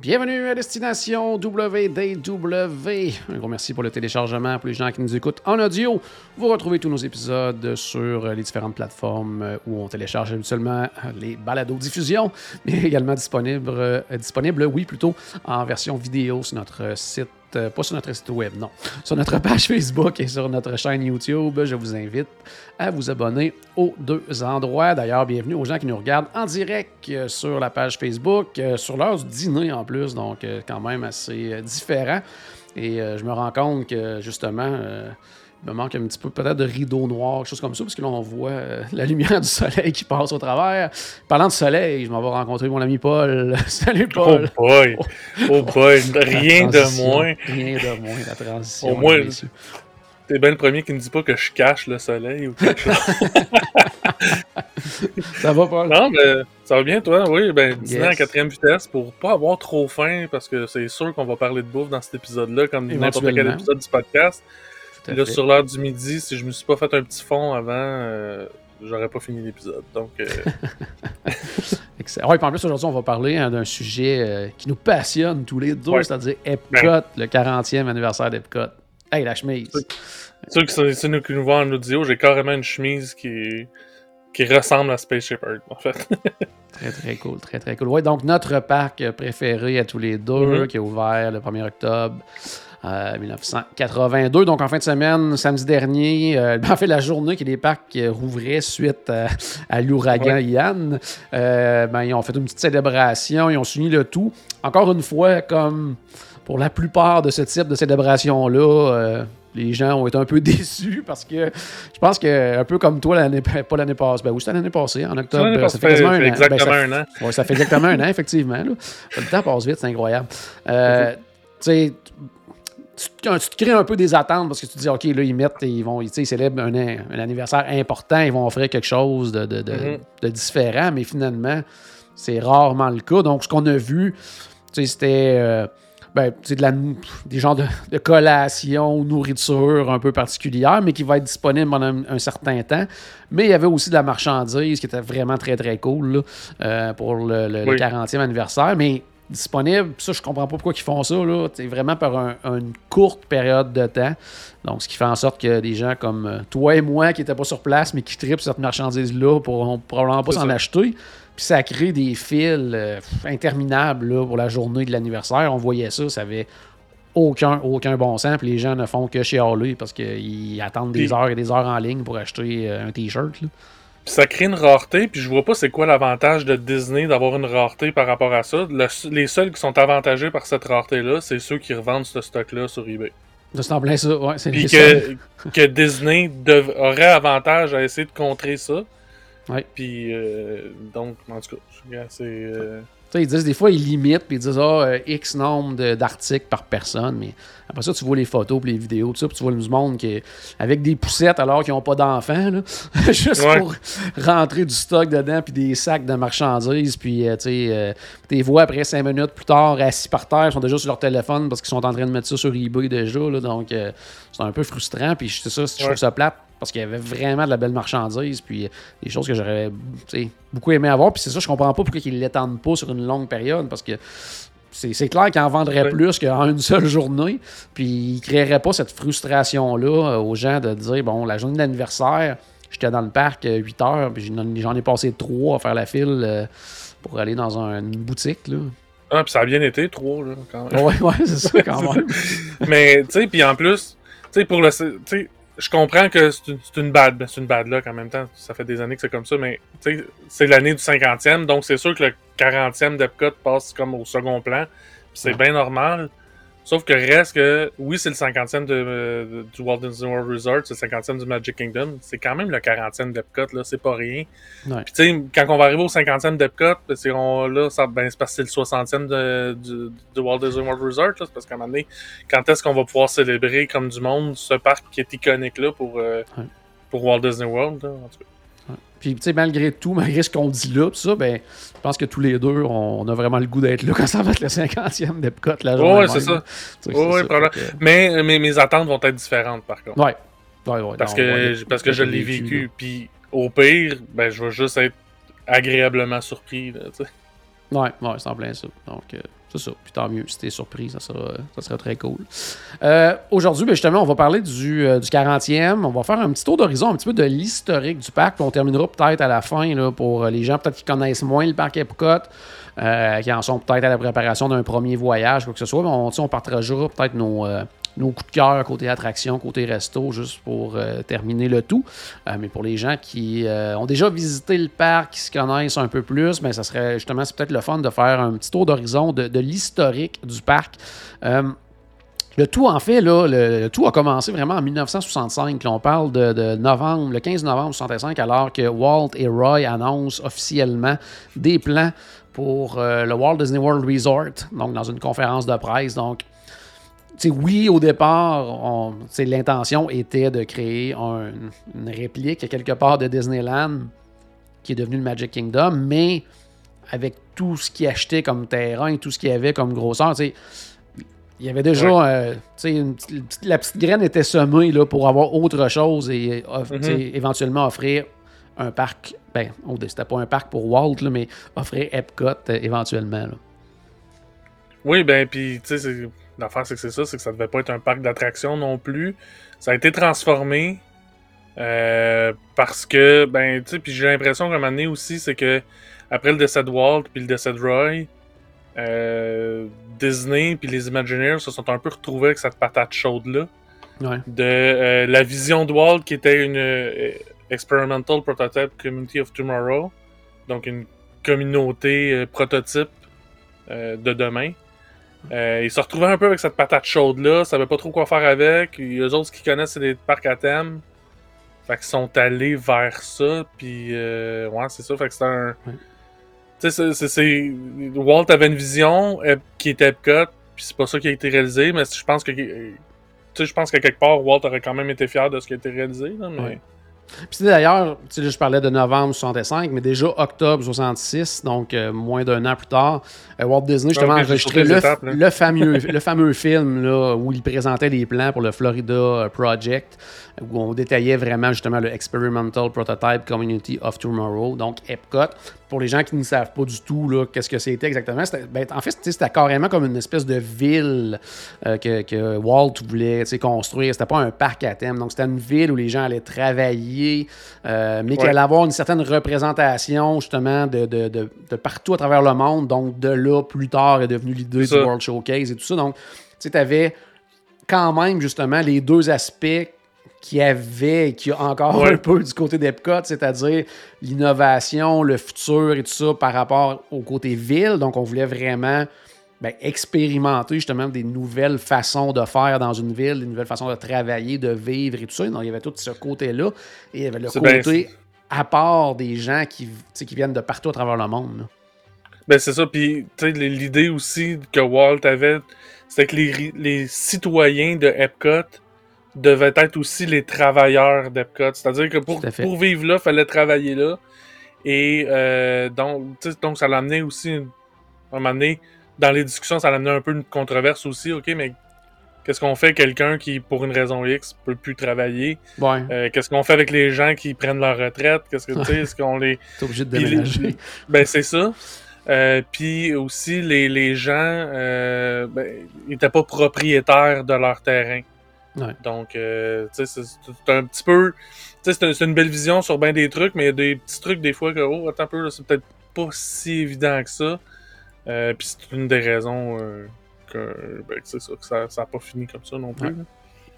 Bienvenue à Destination WDW. Un gros merci pour le téléchargement pour les gens qui nous écoutent en audio. Vous retrouvez tous nos épisodes sur les différentes plateformes où on télécharge habituellement les balados diffusion, mais également disponible, euh, disponible, oui, plutôt en version vidéo sur notre site euh, pas sur notre site web, non. Sur notre page Facebook et sur notre chaîne YouTube, je vous invite à vous abonner aux deux endroits. D'ailleurs, bienvenue aux gens qui nous regardent en direct euh, sur la page Facebook, euh, sur l'heure du dîner en plus, donc quand même assez différent. Et je me rends compte que justement, il me manque un petit peu peut-être de rideau noir, quelque chose comme ça, parce que là, on voit euh, la lumière du soleil qui passe au travers. Parlant de soleil, je m'en vais rencontrer mon ami Paul. Salut Paul! Oh boy! Oh boy! Rien de moins! Rien de moins, la transition. Au moins, t'es bien le premier qui ne dit pas que je cache le soleil ou quelque chose. ça va, Paul? Non, mais ça va bien, toi? Oui, ben, dîner yes. en quatrième vitesse pour pas avoir trop faim, parce que c'est sûr qu'on va parler de bouffe dans cet épisode-là, comme n'importe quel épisode du podcast. Là, sur l'heure du midi, si je me suis pas fait un petit fond avant, euh, j'aurais pas fini l'épisode. Donc. Euh... Excellent. Ouais, en plus, aujourd'hui, on va parler hein, d'un sujet euh, qui nous passionne tous les deux, ouais. c'est-à-dire Epcot, ben. le 40e anniversaire d'Epcot. Hey, la chemise! Ceux qui, nous, qui nous voient en audio, j'ai carrément une chemise qui, qui ressemble à Spaceship Earth, en fait. très, très cool, très, très cool. Ouais, donc notre parc préféré à tous les deux, mm -hmm. qui est ouvert le 1er octobre. Euh, 1982. Donc, en fin de semaine, samedi dernier, euh, en fait, la journée que les parcs rouvraient suite à, à l'ouragan ouais. Yann, euh, ben, ils ont fait une petite célébration, ils ont suivi le tout. Encore une fois, comme pour la plupart de ce type de célébration-là, euh, les gens ont été un peu déçus parce que je pense que, un peu comme toi, l'année, pas l'année passée, ben oui, c'était l'année passée, en octobre. Ça fait, quasiment un an. Ben, ça, un an. Ouais, ça fait exactement un an, effectivement. Là. Le temps passe vite, c'est incroyable. Euh, tu sais, tu, tu, te crées un peu des attentes parce que tu te dis, OK, là, ils mettent, ils vont, ils célèbrent un, un, anniversaire important, ils vont offrir quelque chose de, de, de, mm -hmm. de différent, mais finalement, c'est rarement le cas. Donc, ce qu'on a vu, c'était. Euh, ben, de la, des genres de, de collations, nourriture un peu particulière, mais qui va être disponible pendant un, un, certain temps. Mais il y avait aussi de la marchandise qui était vraiment très, très cool là, euh, pour le, le, oui. le 40e anniversaire. Mais disponible. Ça, je comprends pas pourquoi ils font ça. C'est vraiment par un, une courte période de temps. Donc, ce qui fait en sorte que des gens comme euh, toi et moi qui n'étaient pas sur place, mais qui tripent cette marchandise-là, pourront probablement pas s'en acheter. Puis ça crée des fils euh, interminables là, pour la journée de l'anniversaire. On voyait ça, ça avait aucun, aucun bon sens. Puis les gens ne font que chialer parce qu'ils attendent des puis, heures et des heures en ligne pour acheter euh, un T-shirt. Ça crée une rareté, puis je vois pas c'est quoi l'avantage de Disney d'avoir une rareté par rapport à ça. Le, les seuls qui sont avantagés par cette rareté-là, c'est ceux qui revendent ce stock-là sur eBay. C'est en plein ça, ouais. Puis que, que, Disney dev, aurait avantage à essayer de contrer ça. Ouais. Puis, euh, donc, en tout cas, c'est. Euh... Ils disent des fois, ils limitent, puis ils disent ah, euh, X nombre d'articles par personne, mais après ça, tu vois les photos, puis les vidéos, tout ça, puis tu vois du monde qui avec des poussettes alors qu'ils n'ont pas d'enfants, juste ouais. pour rentrer du stock dedans, puis des sacs de marchandises, puis euh, tu sais, euh, les vois après cinq minutes plus tard, assis par terre, ils sont déjà sur leur téléphone parce qu'ils sont en train de mettre ça sur eBay déjà, là, donc euh, c'est un peu frustrant, puis c'est ça, je trouve ça plate parce qu'il y avait vraiment de la belle marchandise, puis des choses que j'aurais beaucoup aimé avoir. Puis c'est ça, je comprends pas pourquoi ils ne l'étendent pas sur une longue période, parce que c'est clair qu'ils en vendraient plus qu'en une seule journée, puis ils ne créeraient pas cette frustration-là aux gens de dire, bon, la journée d'anniversaire, j'étais dans le parc 8 heures, puis j'en ai passé 3 à faire la file euh, pour aller dans un, une boutique, là. Ah, puis ça a bien été, 3, là, quand même. Ouais, ouais, c'est ça, quand même. Mais, tu sais, puis en plus, tu sais, pour le... sais je comprends que c'est une, une bad, c'est une bad luck en même temps. Ça fait des années que c'est comme ça, mais c'est l'année du 50e, donc c'est sûr que le 40e d'Epcot passe comme au second plan. C'est bien normal. Sauf que reste que, oui, c'est le 50e de, du Walt Disney World Resort, c'est le 50e du Magic Kingdom. C'est quand même le 40e d'Epcot, là, c'est pas rien. Puis, tu sais, quand on va arriver au 50e d'Epcot, ben, c'est là, ça, ben, c'est parce que c'est le 60e de, du, Walt Disney World Resort, là, c'est parce qu'à un moment donné, quand est-ce qu'on va pouvoir célébrer comme du monde ce parc qui est iconique là pour, euh, pour Walt Disney World, là, en tout cas. Puis, tu sais, malgré tout, malgré ce qu'on dit là, ça, ben, je pense que tous les deux, on, a vraiment le goût d'être là quand ça va être le 50e d'Epcot la journée. Oui, c'est ça. Oui, probablement. Mais mes, attentes vont être différentes, par contre. Ouais. ouais, parce, que, parce que je l'ai vécu. Puis, au pire, ben, je vais juste être agréablement surpris. Là, ouais, ouais, c'est en plein ça. Donc, euh, c'est ça. Puis tant mieux, si t'es surpris, ça sera, ça sera très cool. Euh, aujourd'hui, ben, justement, on va parler du, euh, du 40e. On va faire un petit tour d'horizon, un petit peu de l'historique du parc. Puis on terminera peut-être à la fin là, pour les gens peut-être qui connaissent moins le parc Epcot. qui en sont peut-être à la préparation d'un premier voyage, quoi que ce soit. on, on partagera peut-être nos, nos coups de cœur côté attraction, côté resto, juste pour euh, terminer le tout. Euh, mais pour les gens qui euh, ont déjà visité le parc, qui se connaissent un peu plus, mais ben, ça serait justement, c'est peut-être le fun de faire un petit tour d'horizon de, l'historique du parc. Le tout, en fait, là, le, tout a commencé vraiment en 1965. on parle de, novembre, le 15 novembre 1965, alors que Walt et Roy annoncent officiellement des plans pour le Walt Disney World Resort, donc dans une conférence de presse. Donc, oui, au départ, l'intention était de créer une réplique quelque part de Disneyland qui est devenu le Magic Kingdom, mais avec tout ce qui achetait comme terrain, et tout ce qu'il y avait comme grosseur, il y avait déjà, euh, la petite graine était semée là, pour avoir autre chose et mm-hmm. éventuellement offrir un parc, ben, c'était pas un parc pour Walt, mais offrir Epcot euh, éventuellement. Oui, ben, puis, tu sais, L'affaire, c'est que c'est ça, c'est que ça devait pas être un parc d'attractions non plus. Ça a été transformé euh, parce que, ben, tu sais, puis j'ai l'impression qu'à un moment donné aussi, c'est que après le décès de Walt puis le décès de Roy, euh, Disney puis les Imagineers se sont un peu retrouvés avec cette patate chaude-là. De euh, la vision de Walt qui était une Experimental Prototype Community of Tomorrow, donc une communauté prototype de demain. Euh, ils se retrouvaient un peu avec cette patate chaude-là, savaient pas trop quoi faire avec. Les autres qui connaissent, c'est des parcs à thème. Fait qu'ils sont allés vers ça, puis euh, ouais, c'est ça. Fait que c'est un. Tu sais, c'est. Walt avait une vision qui était Epcot, puis c'est pas ça qui a été réalisé, mais je pense que. Tu sais, je pense qu'à quelque part, Walt aurait quand même été fier de ce qui a été réalisé, là, mais. Puis d'ailleurs, je parlais de novembre 65, mais déjà octobre 66, donc euh, moins d'un an plus tard, euh, Walt Disney justement enregistré le, fameux, le fameux film là, où il présentait les plans pour le Florida euh, Project, où on détaillait vraiment justement le Experimental Prototype Community of Tomorrow, donc Epcot. Pour les gens qui ne savent pas du tout qu'est-ce que c'était exactement, ben, en fait, c'était carrément comme une espèce de ville que, Walt voulait construire. C'était pas un parc à thème, donc c'était une ville où les gens allaient travailler, mais qui allait avoir une certaine représentation justement de, de, de partout à travers le monde, donc de là plus tard, est devenu l'idée du World Showcase et tout ça. Donc, tu sais, avais quand même, justement, les deux aspects qui avait et qui a encore un peu du côté d'Epcot, c'est-à-dire l'innovation, le futur et tout ça par rapport au côté ville. Donc, on voulait vraiment ben, expérimenter justement des nouvelles façons de faire dans une ville, des nouvelles façons de travailler, de vivre et tout ça. Donc, il y avait tout ce côté-là. Et il y avait le côté à part des gens qui, qui viennent de partout à travers le monde. Ben, c'est ça. Puis, tu sais, l'idée aussi que Walt avait, c'était que les, citoyens de Epcot devaient être aussi les travailleurs d'Epcot. C'est-à-dire que pour, pour vivre là, il fallait travailler là. Et euh, donc, donc, ça l'amenait aussi, à un moment donné, dans les discussions, ça l'amenait un peu une controverse aussi. OK, mais qu'est-ce qu'on fait quelqu'un qui, pour une raison X, peut plus travailler? Euh, qu'est-ce qu'on fait avec les gens qui prennent leur retraite? Qu'est-ce que, tu sais, est-ce qu'on les... T'es obligé de déménager. Ben, c'est ça. Euh, puis aussi, les, les gens euh, ben, n'étaient pas propriétaires de leur terrain. Donc, euh, tu sais, c'est un petit peu. Tu sais, c'est une belle vision sur bien des trucs, mais il y a des petits trucs des fois que, oh, attends un peu, c'est peut-être pas si évident que ça. Puis c'est une des raisons que, ben, ça, que ça n'a pas fini comme ça non plus.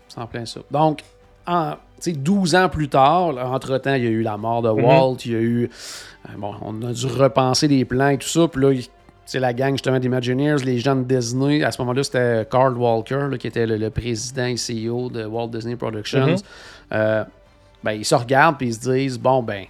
C'est en plein ça. Donc, en, 12 ans plus tard, entre-temps, il y a eu la mort de mhm. Walt, il y a eu. Euh, bon, on a dû repenser des plans et tout ça, puis là, c'est la gang justement d'Imagineers, les gens de Disney. À ce moment-là, c'était Carl Walker, qui était le, président et CEO de Walt Disney Productions. Mm-hmm. Euh, ben, ils se regardent et ils se disent bon, ben,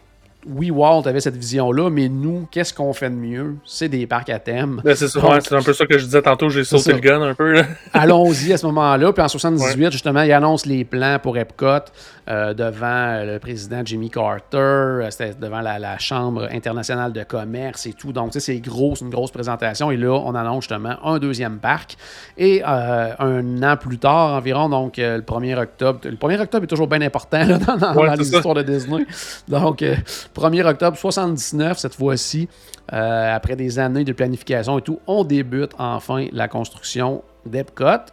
oui, Walt avait cette vision-là, mais nous, qu'est-ce qu'on fait de mieux? C'est des parcs à thème. Ben, c'est un peu ça que je disais tantôt, j'ai sauté le gun un peu. Allons-y à ce moment-là. Puis en 78, justement, il annonce les plans pour Epcot euh, devant le président Jimmy Carter, euh, c'était devant la, Chambre internationale de commerce et tout. Donc, c'est gros, une grosse présentation. Et là, on annonce justement un deuxième parc. Et euh, un an plus tard, environ, donc le 1er octobre, le 1er octobre est toujours bien important dans, dans, les histoires de Disney. Donc, 1er octobre 79, cette fois-ci, euh, après des années de planification et tout, on débute enfin la construction d'Epcot.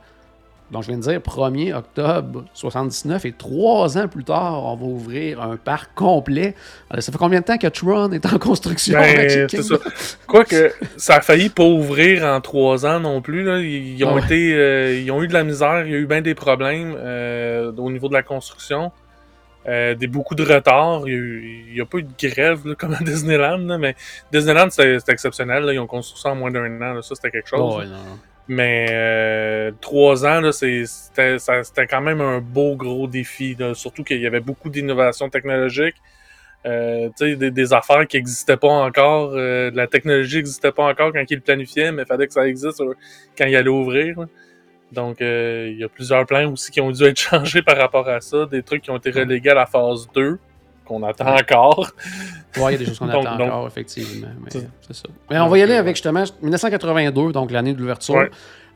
Donc, je viens de dire 1er octobre 79 et trois ans plus tard, on va ouvrir un parc complet. Euh, ça fait combien de temps que Tron est en construction? Ben, c'est ça. Quoique, ça a failli pas ouvrir en trois ans non plus. Ils, ont été, euh, ils ont eu de la misère, il y a eu bien des problèmes au niveau de la construction. Euh, des beaucoup de retards. Il n'y a, pas eu de grève comme à Disneyland, mais Disneyland c'était exceptionnel. Ils ont construit ça en moins d'un an. ça c'était quelque chose. Mais euh, trois ans, c'était quand même un beau gros défi. surtout qu'il y avait beaucoup d'innovations technologiques. Euh, des, des, affaires qui n'existaient pas encore. la technologie n'existait pas encore quand il le planifiait, mais il fallait que ça existe quand il allait ouvrir. Donc, euh, il y a plusieurs plans aussi qui ont dû être changés par rapport à ça. Des trucs qui ont été relégués à la phase 2, qu'on attend encore. Oui, il y a des choses qu'on attend encore, effectivement. Mais c'est ça. Mais on va y aller avec justement 1982, donc l'année de l'ouverture.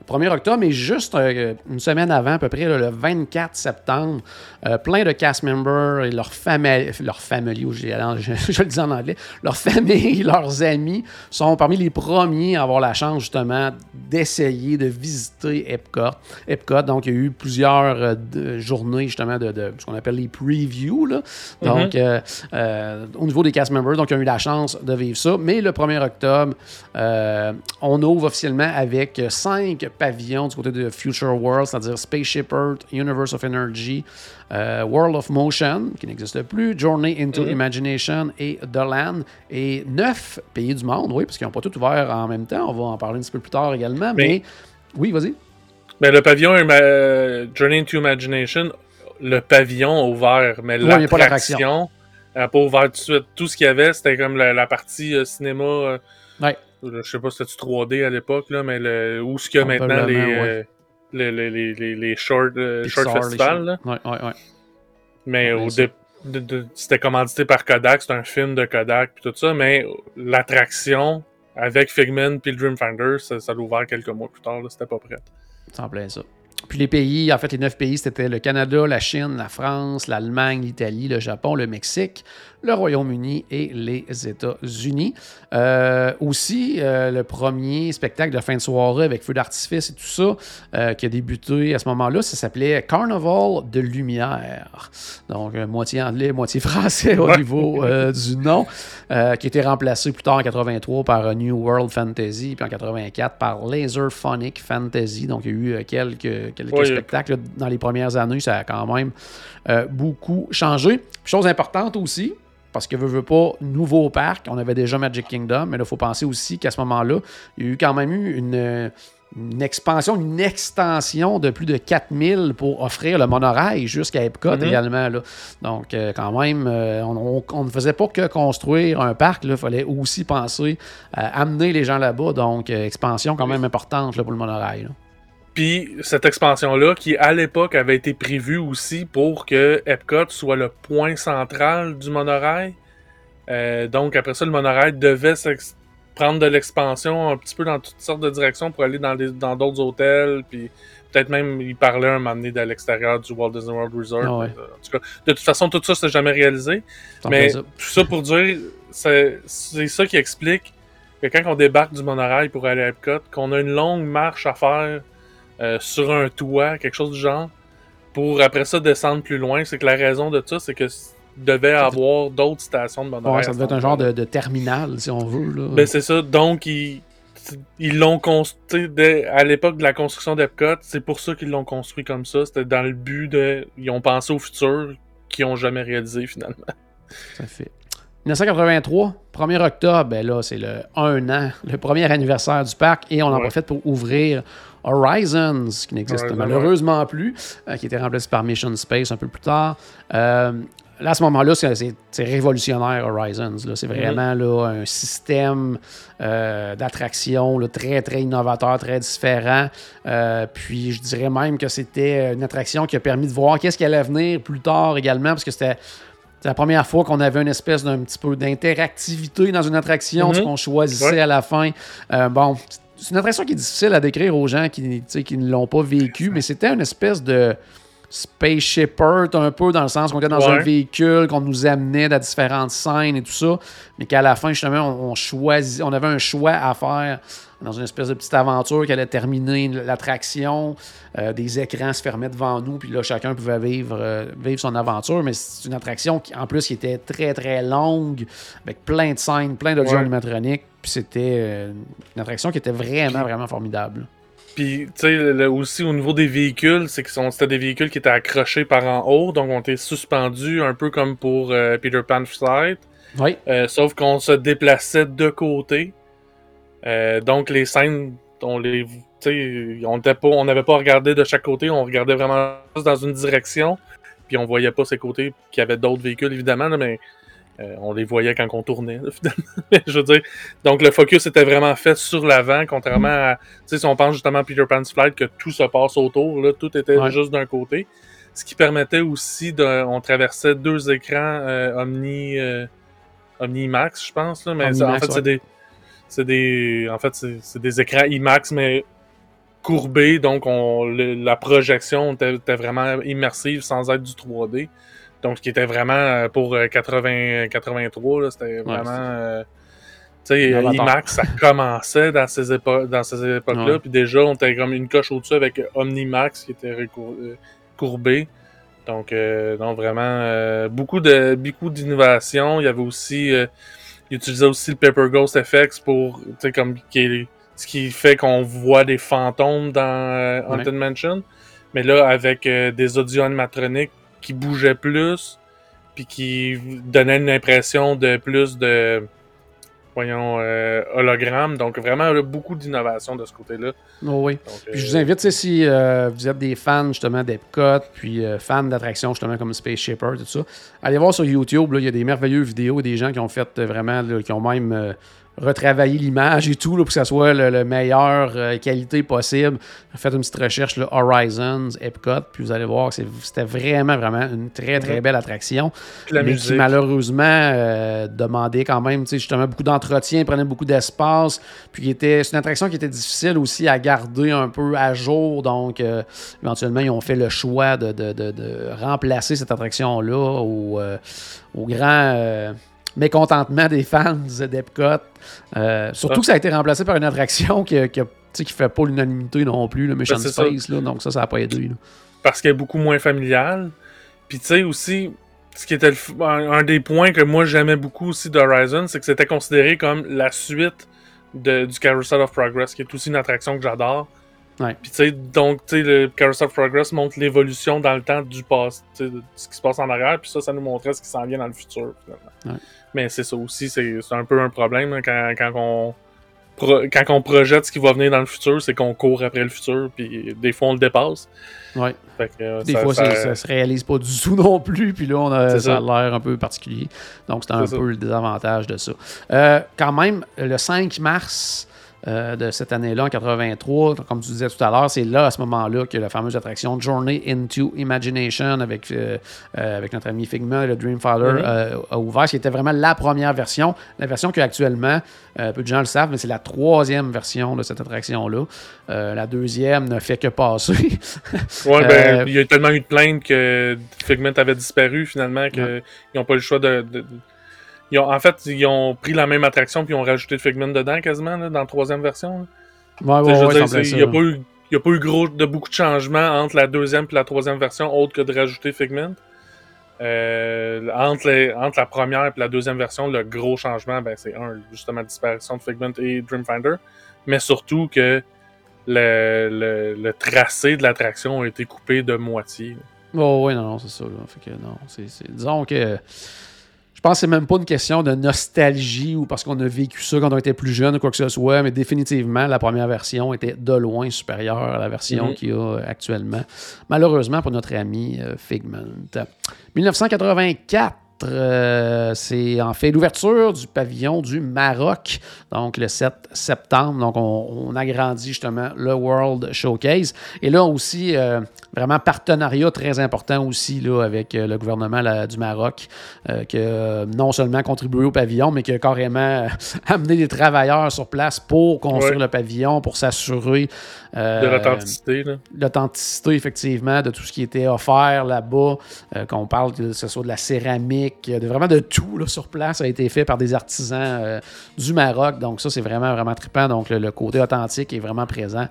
1er octobre, mais juste euh, une semaine avant, à peu près, le 24 septembre, euh, plein de cast members et leurs familles, leur famille, je, je, le dis en anglais, leurs familles, leurs amis sont parmi les premiers à avoir la chance justement d'essayer de visiter Epcot. Epcot, donc il y a eu plusieurs euh, journées justement de, ce qu'on appelle les previews. Là. Donc, mm-hmm. au niveau des cast members, donc ils ont eu la chance de vivre ça. Mais le 1er octobre, on ouvre officiellement avec cinq pavillons du côté de Future World, c'est-à-dire Spaceship Earth, Universe of Energy, euh, World of Motion, qui n'existe plus, Journey into mm-hmm. Imagination et The Land. Et neuf pays du monde, oui, parce qu'ils n'ont pas tout ouvert en même temps. On va en parler un petit peu plus tard également. Mais, oui, vas-y. Mais le pavillon euh, Journey into Imagination, le pavillon ouvert, mais l'attraction n'a pas ouvert tout de suite. Tout ce qu'il y avait, c'était comme la, partie euh, cinéma. ouais je sais pas si c'était 3D à l'époque, là, mais le, où ce qu'il y a maintenant les, les, les, les, les, short, euh, short festivals. Ouais, ouais, ouais. Mais au c'était commandité par Kodak, c'est un film de Kodak puis tout ça, mais l'attraction avec Figment puis le Dreamfinder, ça, ça l'a ouvert quelques mois plus tard, c'était pas prêt. C'est en plein ça. Puis les pays, en fait, les neuf pays, c'était le Canada, la Chine, la France, l'Allemagne, l'Italie, le Japon, le Mexique, le Royaume-Uni et les États-Unis. Euh, aussi, euh, le premier spectacle de fin de soirée avec feu d'artifice et tout ça, euh, qui a débuté à ce moment-là, ça s'appelait Carnival de lumière. Donc, moitié anglais, moitié français au niveau du nom, qui a été remplacé plus tard en 83 par New World Fantasy, puis en 84 par Laser Phonic Fantasy. Donc, il y a eu quelques, quelques spectacles dans les premières années. Ça a quand même beaucoup changé. Chose importante aussi, parce que veut, veut pas, nouveau parc, on avait déjà Magic Kingdom, mais là, il faut penser aussi qu'à ce moment-là, il y a eu quand même eu une, expansion, une extension de plus de 4000 pour offrir le monorail jusqu'à Epcot mm-hmm. également. Là. Donc, euh, quand même, euh, on, ne faisait pas que construire un parc, il fallait aussi penser à amener les gens là-bas. Donc, euh, expansion quand même importante pour le monorail. Puis cette expansion-là, qui à l'époque avait été prévue aussi pour que Epcot soit le point central du monorail. Euh, donc après ça, le monorail devait prendre de l'expansion un petit peu dans toutes sortes de directions pour aller dans dans d'autres hôtels. Puis peut-être même il parlait un moment donné de l'extérieur du Walt Disney World Resort. Ah en tout cas, de toute façon, tout ça, c'est jamais réalisé. Mais tout ça pour dire, c'est ça qui explique que quand on débarque du monorail pour aller à Epcot, qu'on a une longue marche à faire euh, sur un toit, quelque chose du genre, pour après ça descendre plus loin. C'est que la raison de ça, c'est que devait avoir d'autres stations de. Ouais, ça devait être un genre de, terminal, si on veut. Là. Ben, c'est ça. Donc, ils l'ont construit à l'époque de la construction d'Epcot. C'est pour ça qu'ils l'ont construit comme ça. C'était dans le but de. Ils ont pensé au futur qu'ils n'ont jamais réalisé finalement. Ça fait. 1983, 1er octobre, ben là, c'est le 1 an, le premier anniversaire du parc, et on en profite pour ouvrir Horizons, qui n'existe malheureusement plus, euh, qui était remplacé par Mission Space un peu plus tard. Euh, là, à ce moment-là, c'est révolutionnaire, Horizons. C'est vraiment là, un système euh, d'attraction très, très innovateur, très différent. puis, je dirais même que c'était une attraction qui a permis de voir qu'est-ce qui allait venir plus tard également, parce que c'était la première fois qu'on avait une espèce d'un petit peu d'interactivité dans une attraction, ce mhm. qu'on choisissait à la fin. Euh, bon, c'est une attraction qui est difficile à décrire aux gens qui, qui ne l'ont pas vécu, mais c'était une espèce de spaceship Earth un peu dans le sens qu'on était dans un véhicule, qu'on nous amenait dans différentes scènes et tout ça, mais qu'à la fin justement on, choisit, on avait un choix à faire dans une espèce de petite aventure qui allait terminer l'attraction. Euh, des écrans se fermaient devant nous, puis là, chacun pouvait vivre, euh, vivre son aventure. Mais c'est une attraction qui, en plus, qui était très, très longue, avec plein de scènes, plein d'objets animatroniques. Puis c'était euh, une attraction qui était vraiment, vraiment formidable. Puis, tu sais, aussi au niveau des véhicules, c'est que c'était des véhicules qui étaient accrochés par en haut, donc on était suspendus un peu comme pour Peter Pan Flight. Oui. sauf qu'on se déplaçait de côté. Euh, donc les scènes, on les, on pas, on n'avait pas regardé de chaque côté, on regardait vraiment juste dans une direction, puis on voyait pas ces côtés, qu'il y avait d'autres véhicules évidemment, mais euh, on les voyait quand on tournait. je veux dire, donc le focus était vraiment fait sur l'avant, contrairement à, si on pense justement à Peter Pan's Flight, que tout se passe autour, là, tout était juste d'un côté, ce qui permettait aussi de, on traversait deux écrans euh, Omni, Omni Max, je pense, là, mais en fait c'est des c'est des. En fait, c'est des écrans IMAX, mais courbés, donc on, la projection était, vraiment immersive sans être du 3D. Donc, ce qui était vraiment euh, pour 80, 83, c'était vraiment. Euh, tu sais, IMAX, ça commençait dans ces, dans ces époques-là. Puis déjà, on était comme une coche au-dessus avec OmniMax qui était euh, courbé. Donc, donc vraiment, beaucoup de beaucoup d'innovation. Il y avait aussi il utilisait aussi le Paper Ghost Effects pour, tu sais, comme, qui ce qui fait qu'on voit des fantômes dans euh, Haunted Mansion. Mais là, avec euh, des audio animatroniques qui bougeaient plus, puis qui donnaient une impression de plus de, voyons, euh, hologramme. Donc, vraiment, beaucoup d'innovation de ce côté-là. Oh oui. puis je vous invite, si vous êtes des fans justement d'Epcot, puis fans d'attractions justement comme Space Earth, tout ça, allez voir sur YouTube, il y a des merveilleuses vidéos, des gens qui ont fait vraiment, qui ont même retravailler l'image et tout pour que ça soit le, meilleure euh, qualité possible. Faites une petite recherche, là, Horizons, Epcot, puis vous allez voir que c'était vraiment, vraiment une très, très belle attraction. mais qui malheureusement euh, demandait quand même justement beaucoup d'entretien, prenait beaucoup d'espace, puis était c'est une attraction qui était difficile aussi à garder un peu à jour. Donc, euh, éventuellement, ils ont fait le choix de, remplacer cette attraction-là au, au grand mécontentement des fans d'Epcot. Euh, surtout que ça a été remplacé par une attraction qui, qui, qui fait pas l'unanimité non plus, le Mission Space. Là, donc ça, ça n'a pas aidé. Parce qu'elle est beaucoup moins familiale. Puis tu sais aussi, ce qui était un, des points que moi j'aimais beaucoup aussi d'Horizon, c'est que c'était considéré comme la suite de, du Carousel of Progress, qui est aussi une attraction que j'adore. Ouais. Puis tu sais, donc tu sais, le Carousel of Progress montre l'évolution dans le temps du passé, de ce qui se passe en arrière, puis ça, ça nous montrait ce qui s'en vient dans le futur. Ouais. Mais c'est ça aussi, c'est un peu un problème hein, quand, quand, on, quand on projette ce qui va venir dans le futur, c'est qu'on court après le futur, puis des fois on le dépasse. Ouais. Euh, des fois, ça, ça, se réalise pas du tout non plus, puis là, on a, ça, a l'air un peu particulier. Donc, c'est un peu le désavantage de ça. Euh, quand même, le 5 mars, euh, de cette année-là, en 83. Comme tu disais tout à l'heure, c'est là, à ce moment-là, que la fameuse attraction Journey into Imagination avec, euh, euh, avec notre ami Figment et le Dreamfather mm-hmm. a ouvert, qui était vraiment la première version. La version qu'actuellement, peu de gens le savent, mais c'est la troisième version de cette attraction-là. la deuxième ne fait que passer. ouais, ben, il y a tellement eu de plaintes que Figment avait disparu finalement qu'ils n'ont pas eu le choix de en fait, ils ont pris la même attraction puis ils ont rajouté le Figment dedans quasiment dans la troisième version. Ouais, ouais, ouais, il n'y a, pas eu, a pas eu gros, de beaucoup de changements entre la deuxième et la troisième version, autre que de rajouter Figment. Euh, entre, entre la première et la deuxième version, le gros changement, ben, c'est un, justement, la disparition de Figment et Dreamfinder, mais surtout que le, le, tracé de l'attraction a été coupé de moitié. Oh, oui, non, non, c'est ça. Fait que, non, c'est, disons que pense que c'est même pas une question de nostalgie ou parce qu'on a vécu ça quand on était plus jeune ou quoi que ce soit, mais définitivement, la première version était de loin supérieure à la version mhm. qu'il y a actuellement. Malheureusement pour notre ami euh, Figment. 1984. Euh, c'est en fait l'ouverture du pavillon du Maroc, donc le 7 septembre. Donc, on, agrandit justement le World Showcase. Et là aussi, euh, vraiment partenariat très important aussi là, avec euh, le gouvernement du Maroc, qui a non seulement contribué au pavillon, mais qui a carrément amené des travailleurs sur place pour construire le pavillon, pour s'assurer de l'authenticité. L'authenticité, effectivement, de tout ce qui était offert là-bas, qu'on parle que ce soit de la céramique de, vraiment de tout là, sur place a été fait par des artisans euh, du Maroc. Donc ça, c'est vraiment, vraiment trippant. Donc le, côté authentique est vraiment présent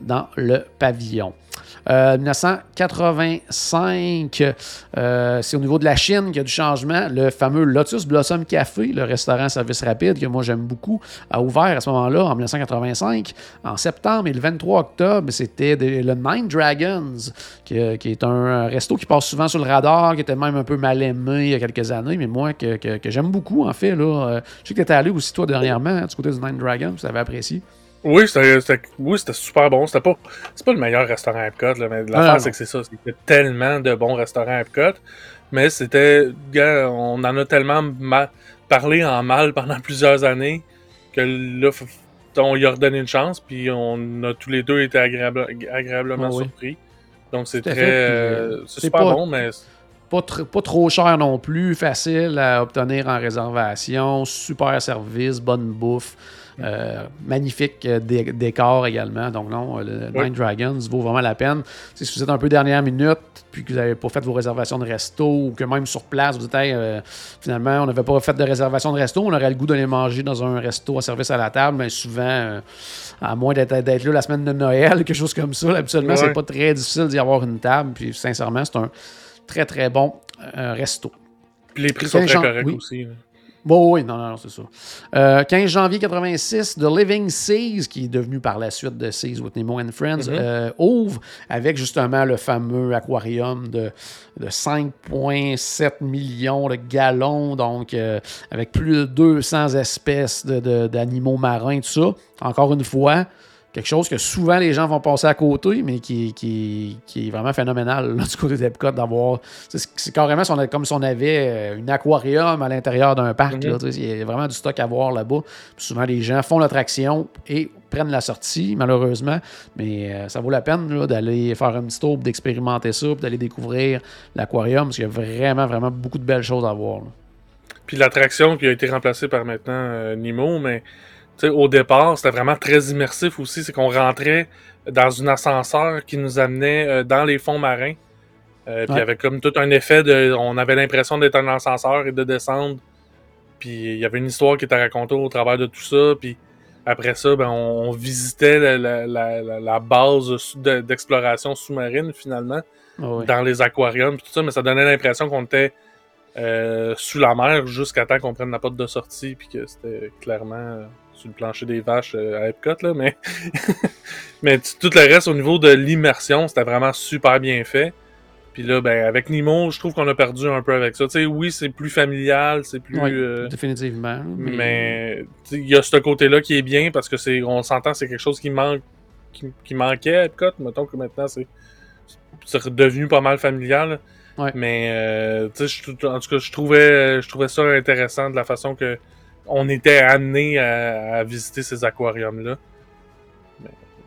dans le pavillon. 1985, euh, euh, c'est au niveau de la Chine qu'il y a du changement. Le fameux Lotus Blossom Café, le restaurant service rapide que moi j'aime beaucoup, a ouvert à ce moment-là en 1985. En septembre et le 23 octobre, c'était le Nine Dragons, qui, est un resto qui passe souvent sur le radar, qui était même un peu mal aimé il y a quelques années, mais moi que, j'aime beaucoup en fait. Là. Euh, je sais que tu étais allé aussi toi dernièrement du côté du Nine Dragons, tu avais apprécié. Oui, c'était super bon. C'était pas, pas le meilleur restaurant Epcot, là, mais l'affaire, c'est que c'est ça. C'était tellement de bons restaurants Epcot. Mais c'était. On en a tellement parlé en mal pendant plusieurs années que là, on y a redonné une chance, puis on a tous les deux été agréablement surpris. Donc c'est très. Euh, c'est super bon, mais. Pas, pas, trop cher non plus, facile à obtenir en réservation, super service, bonne bouffe. Euh, magnifique euh, décor également. Donc, non, le Nine Dragons vaut vraiment la peine. si vous êtes un peu dernière minute, puis que vous n'avez pas fait vos réservations de resto, ou que même sur place, vous dites, euh, finalement, on n'avait pas fait de réservation de resto, on aurait le goût d'aller manger dans un resto à service à la table, mais souvent, à moins d'être là la semaine de Noël, quelque chose comme ça, absolument, c'est pas très difficile d'y avoir une table. Puis, sincèrement, c'est un très, très bon resto. Puis les prix sont très corrects aussi. Bon, oui, non, non, c'est ça. 15 euh, janvier 86, The Living Seas, qui est devenu par la suite de Seas with Nemo and Friends, mm-hmm. euh, ouvre avec justement le fameux aquarium de, de 5,7 millions de gallons, donc euh, avec plus de 200 espèces d'animaux marins, tout ça. Encore une fois, quelque chose que souvent les gens vont passer à côté, mais qui, qui, qui est vraiment phénoménal du côté d'Epcot d'avoir. C'est carrément comme si on avait un aquarium à l'intérieur d'un parc. Mhm. il y a vraiment du stock à voir là-bas. Souvent les gens font l'attraction et prennent la sortie, malheureusement. Mais euh, ça vaut la peine d'aller faire un petit tour, d'expérimenter ça, d'aller découvrir l'aquarium, parce qu'il y a vraiment, vraiment beaucoup de belles choses à voir. Puis l'attraction qui a été remplacée par maintenant euh, Nemo, mais au départ, c'était vraiment très immersif aussi. C'est qu'on rentrait dans un ascenseur qui nous amenait euh, dans les fonds marins. Euh, puis il y avait comme tout un effet de. On avait l'impression d'être un ascenseur et de descendre. Puis il y avait une histoire qui était racontée au travers de tout ça. Puis après ça, ben, on, visitait la, base d'exploration sous-marine finalement. Ah dans les aquariums tout ça, mais ça donnait l'impression qu'on était euh, sous la mer jusqu'à temps qu'on prenne la porte de sortie, puis que c'était clairement sur le plancher des vaches euh, à Epcot, là, mais, mais tout le reste au niveau de l'immersion, c'était vraiment super bien fait. Puis là, ben, avec Nemo, je trouve qu'on a perdu un peu avec ça. Tu sais, oui, c'est plus familial, c'est plus. Euh, définitivement. Mais il y a ce côté-là qui est bien parce que c'est, on s'entend, c'est quelque chose qui manque, qui, manquait à Epcot. Mettons que maintenant, c'est, c'est redevenu pas mal familial. Mais, euh, tu sais, en tout cas, je trouvais, je trouvais ça intéressant de la façon que on était amené à, visiter ces aquariums-là.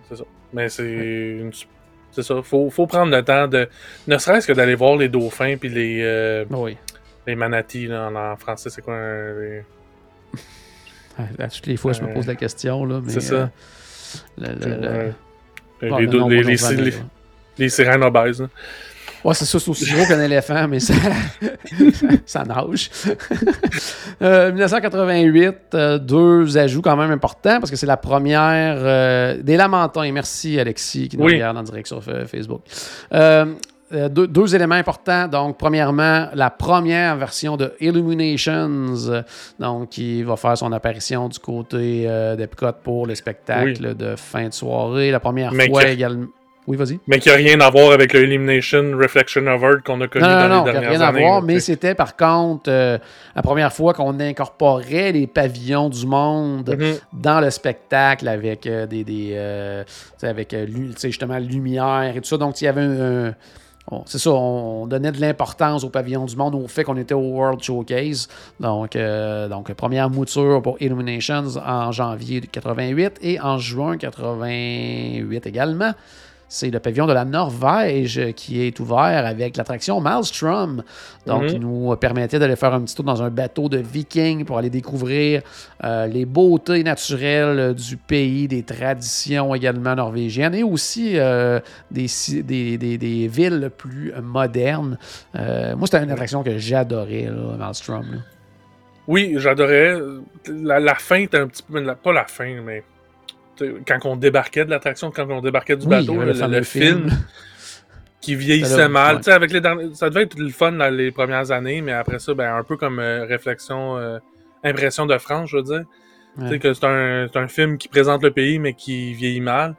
C'est ça. Mais c'est C'est ça. Faut, faut prendre le temps de. Ne serait-ce que d'aller voir les dauphins puis les. Euh, oui. Les manatis, là, en, français, c'est quoi les... À toutes les fois, je me pose la question, là. C'est ça. Euh, les, les, les, sirènes obèses. Ouais, c'est ça, c'est aussi gros qu'un éléphant, mais ça, ça nage. 1988, euh, euh, deux ajouts quand même importants parce que c'est la première euh, des Lamentins. Et merci Alexis qui nous regarde en direct sur Facebook. deux, éléments importants. Donc, premièrement, la première version de Illuminations, donc qui va faire son apparition du côté d'Epcot pour le spectacle de fin de soirée. La première fois également. Oui, vas-y. Mais qui n'a rien à voir avec le Elimination Reflection of Earth qu'on a connu dans non, les dernières rien années. à voir, mais c'était par contre euh, la première fois qu'on incorporait les pavillons du monde Mhm. dans le spectacle avec euh, des, des euh, avec euh, justement lumière et tout ça. Donc il y avait un, c'est ça, on donnait de l'importance au pavillon du monde au fait qu'on était au World Showcase. Donc, euh, donc première mouture pour Illuminations en janvier 88 et en juin 88 également. C'est le pavillon de la Norvège qui est ouvert avec l'attraction Maelstrom. Donc, Mhm. il nous permettait d'aller faire un petit tour dans un bateau de vikings pour aller découvrir euh, les beautés naturelles du pays, des traditions également norvégiennes et aussi euh, des, ci- des, des- des villes plus modernes. Euh, moi, c'était une attraction que j'adorais, Maelstrom. là. Oui, j'adorais. La, la fin était un petit peu. la- pas la fin, mais. Quand on débarquait de l'attraction, quand on débarquait du Oui, bateau, le, le film, film. qui vieillissait mal. ouais. Avec les derniers- ça devait être le fun dans les premières années, mais après ça, ben, un peu comme euh, réflexion, euh, impression de France, je veux dire. Ouais. que c'est un, c'est un film qui présente le pays, mais qui vieillit mal.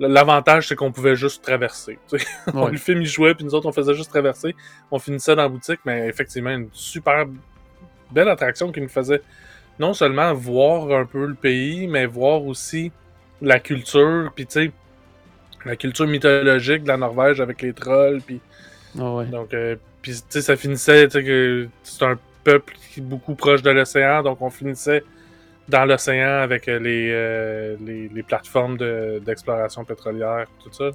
L'avantage, c'est qu'on pouvait juste traverser. Ouais. le film, il jouait, puis nous autres, on faisait juste traverser. On finissait dans la boutique, mais effectivement, une super belle attraction qui nous faisait non seulement voir un peu le pays, mais voir aussi la culture, puis tu sais, la culture mythologique de la Norvège avec les trolls, puis Ah ouais. donc, euh, puis, tu sais, ça finissait, tu sais, que c'est un peuple qui est beaucoup proche de l'océan, donc on finissait dans l'océan avec euh, les, euh, les, les plateformes de- d'exploration pétrolière, tout ça.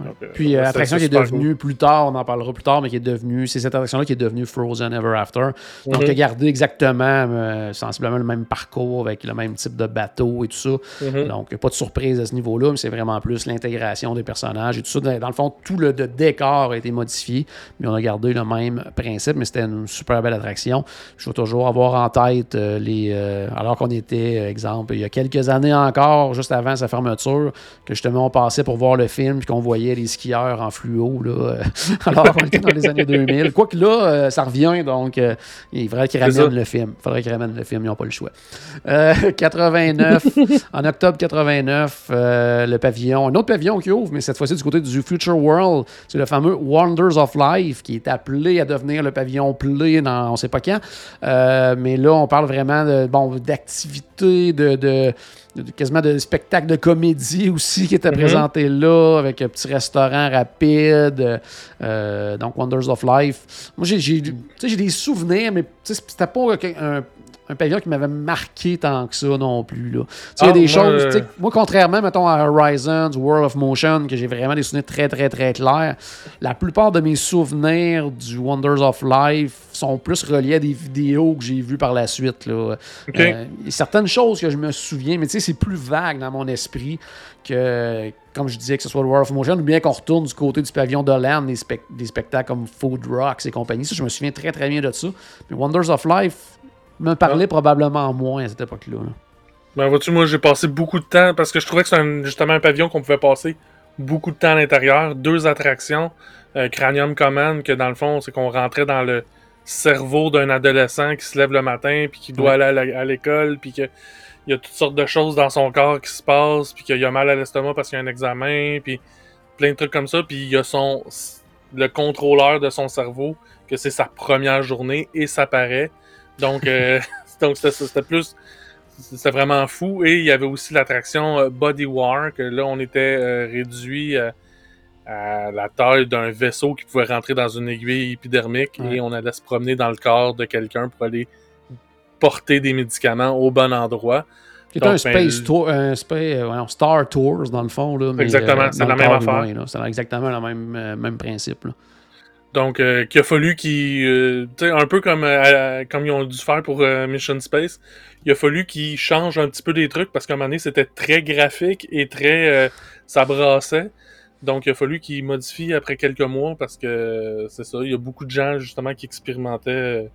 Donc, euh, Puis euh, l'attraction c'est qui est devenue plus tard, on en parlera plus tard, mais qui est devenue, c'est cette attraction-là qui est devenue Frozen Ever After. Donc, il a gardé exactement, euh, sensiblement le même parcours avec le même type de bateau et tout ça. mhm. Donc, pas de surprise à ce niveau-là, mais c'est vraiment plus l'intégration des personnages et tout ça. Dans le fond, tout le décor a été modifié, mais on a gardé le même principe, mais c'était une super belle attraction. Je vais toujours avoir en tête euh, les. euh, alors qu'on était, euh, exemple, il y a quelques années encore, juste avant sa fermeture, que justement on passait pour voir le film, puis qu'on voyait les skieurs en fluo, là, euh, alors qu'on était dans les années 2000. Quoique là, euh, ça revient, donc euh, il faudrait qu'ils ramènent le film. Il faudrait qu'ils ramènent le film, ils n'ont pas le choix. Euh, 89, en octobre 89, euh, le pavillon, un autre pavillon qui ouvre, mais cette fois-ci du côté du Future World, c'est le fameux Wonders of Life qui est appelé à devenir le pavillon Play dans on ne sait pas quand. Mais là, on parle vraiment de, bon, de- de- quasiment de spectacles de comédie aussi qui étaient Mhm. présentés là, avec un petit restaurant rapide. euh, donc, Wonders of Life. Moi, j'ai, des souvenirs, mais tu sais, c'était pas un, un pavillon qui m'avait marqué tant que ça non plus. Là. Tu sais, Il y a Ah, des moi, choses, euh, moi, contrairement, mettons, à Horizon, du World of Motion, que j'ai vraiment des souvenirs très, très, très clairs, la plupart de mes souvenirs du Wonders of Life sont plus reliés à des vidéos que j'ai vues par la suite. Là. Euh, il y a certaines choses que je me souviens, mais tu sais, c'est plus vague dans mon esprit que, comme je disais, que ce soit le World of Motion, ou bien qu'on retourne du côté du pavillon de Land, des, des spectacles comme Food Rocks et compagnie. Ça, je me souviens très, très bien de ça. Mais Wonders of Life me parlait probablement moins à cette époque-là. là. Ben, vois-tu, moi, j'ai passé beaucoup de temps parce que je trouvais que c'était justement un pavillon qu'on pouvait passer beaucoup de temps à l'intérieur. Deux attractions. euh, Cranium Command, que dans le fond, c'est qu'on rentrait dans le cerveau d'un adolescent qui se lève le matin, puis qui doit Ouais. aller à l'école, puis que il y a toutes sortes de choses dans son corps qui se passent, puis qu'il a mal à l'estomac parce qu'il y a un examen, puis plein de trucs comme ça, puis il y a son le contrôleur de son cerveau, que c'est sa première journée, et ça paraît. Donc, euh, donc c'était c'était plus... C'était vraiment fou. Et il y avait aussi l'attraction euh, Body War, que là, on était euh, réduit euh, à la taille d'un vaisseau qui pouvait rentrer dans une aiguille épidermique Ouais. et on allait se promener dans le corps de quelqu'un pour aller porter des médicaments au bon endroit. Donc, un ben, space tour, un spa- euh, voyons, Star Tours dans le fond. Là, mais, Exactement, c'est la même affaire. C'est exactement le même, même principe. là. Donc, euh, qu'il a fallu qu'ils... euh, tu sais, un peu comme, euh, comme ils ont dû faire pour euh, Mission Space, il a fallu qu'ils changent un petit peu des trucs parce qu'à un moment donné, c'était très graphique et très... euh, ça brassait. Donc, il a fallu qu'ils modifient après quelques mois parce que euh, c'est ça, il y a beaucoup de gens justement qui expérimentaient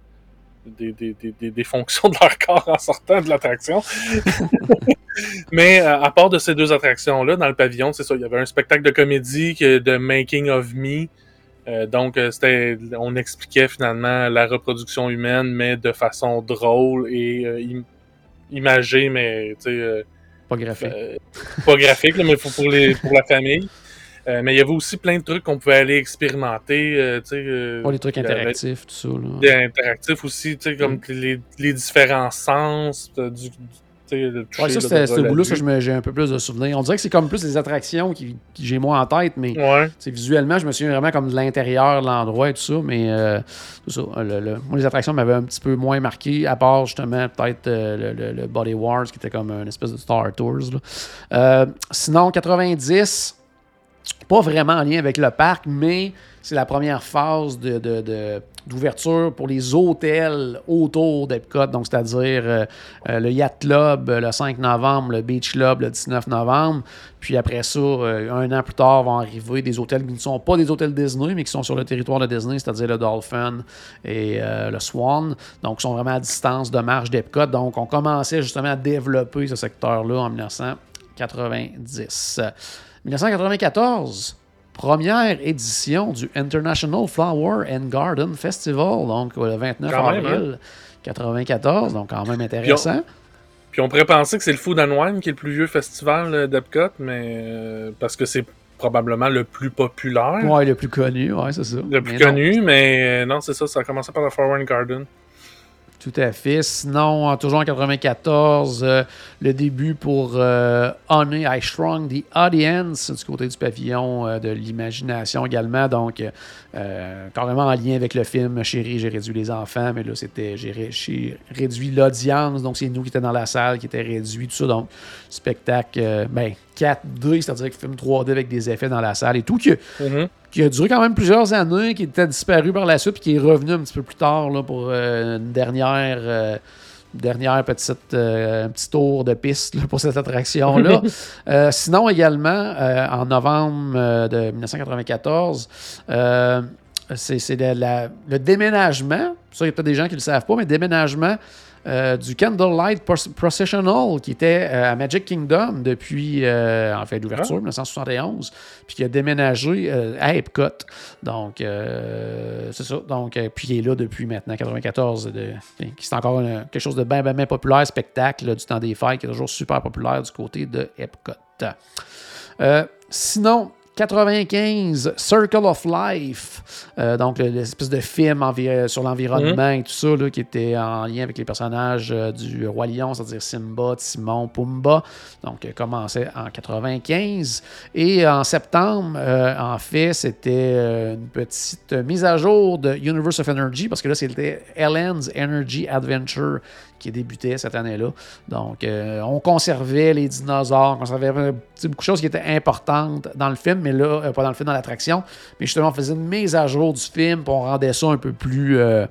des, des, des, des, fonctions de leur corps en sortant de l'attraction. Mais à part de ces deux attractions-là, dans le pavillon, c'est ça, il y avait un spectacle de comédie de Making of Me. Euh, donc, euh, c'était, on expliquait finalement la reproduction humaine, mais de façon drôle et euh, im- imagée, mais euh, Pas graphique. pas graphique, là, mais pour, les, pour la famille. Mais il y avait aussi plein de trucs qu'on pouvait aller expérimenter. Pas les trucs interactifs, tout ça. Là. Des interactifs aussi, comme mm. les, les, différents sens du, ouais, ça, c'était ce bout-là, j'ai un peu plus de souvenirs. On dirait que c'est comme plus des attractions qui, j'ai moins en tête, mais visuellement, je me souviens vraiment comme de l'intérieur, de l'endroit et tout ça. Mais euh, tout ça, moi, les attractions m'avaient un petit peu moins marqué, à part justement peut-être euh, le, Body Wars, qui était comme une espèce de Star Tours. Euh, sinon, 90, pas vraiment en lien avec le parc, mais c'est la première phase d'ouverture pour les hôtels autour d'Epcot, donc c'est-à-dire euh, euh, le Yacht Club le 5 novembre, le Beach Club le 19 novembre. Puis après ça, euh, un an plus tard, vont arriver des hôtels qui ne sont pas des hôtels Disney, mais qui sont sur le territoire de Disney, c'est-à-dire le Dolphin et le Swan. Donc, ils sont vraiment à distance de marche d'Epcot. Donc, on commençait justement à développer ce secteur-là en 1990. 1994, première édition du International Flower and Garden Festival, donc le 29 avril 1994, hein? donc quand même intéressant. Puis on, pourrait penser que c'est le Food and Wine qui est le plus vieux festival euh, d'Epcot, mais euh, parce que c'est probablement le plus populaire. Ouais, le plus connu, ouais, c'est ça. Le plus connu, mais euh, non, c'est ça, ça a commencé par le Flower and Garden. Tout à fait. Sinon, toujours en 94, euh, le début pour euh, Honey, I Strong the Audience, du côté du pavillon euh, de l'imagination également. Donc, euh, carrément en lien avec le film Chérie, j'ai réduit les enfants, mais là, c'était j'ai réduit l'audience. Donc, c'est nous qui étions dans la salle, qui étaient réduits, tout ça. Donc, spectacle, ben, 4D, c'est-à-dire que film 3D avec des effets dans la salle et tout, qui, mm-hmm. Qui, a duré quand même plusieurs années, qui était disparu par la suite, puis qui est revenu un petit peu plus tard là, pour euh, une dernière. Euh, dernière petite, euh, un petit tour de piste pour cette attraction-là. sinon, également, en novembre de 1994, c'est le déménagement. Ça, il y a peut-être des gens qui ne le savent pas, mais déménagement euh, du Candlelight Processional qui était euh, à Magic Kingdom depuis, euh, en fait, l'ouverture, 1971, ah. puis qui a déménagé à Epcot. Donc, c'est ça. Donc, puis il est là depuis maintenant, 94. c'est encore quelque chose de bien, bien, populaire, spectacle du temps des fêtes, qui est toujours super populaire du côté de Epcot. sinon, 95, Circle of Life, euh, donc l'espèce de film sur l'environnement et tout ça, qui était en lien avec les personnages euh, du Roi Lion, c'est-à-dire Simba, Timon, Pumba. Donc, commençait en 95. Et en septembre, euh, en fait, c'était une petite mise à jour de Universe of Energy, parce que là, c'était Ellen's Energy Adventure qui débutait cette année-là. Donc, euh, on conservait les dinosaures, on conservait beaucoup de choses qui étaient importantes dans le film, mais là, euh, pas dans le film, dans l'attraction. Mais justement, on faisait une mise à jour du film, pour on rendait ça un peu plus. Euh,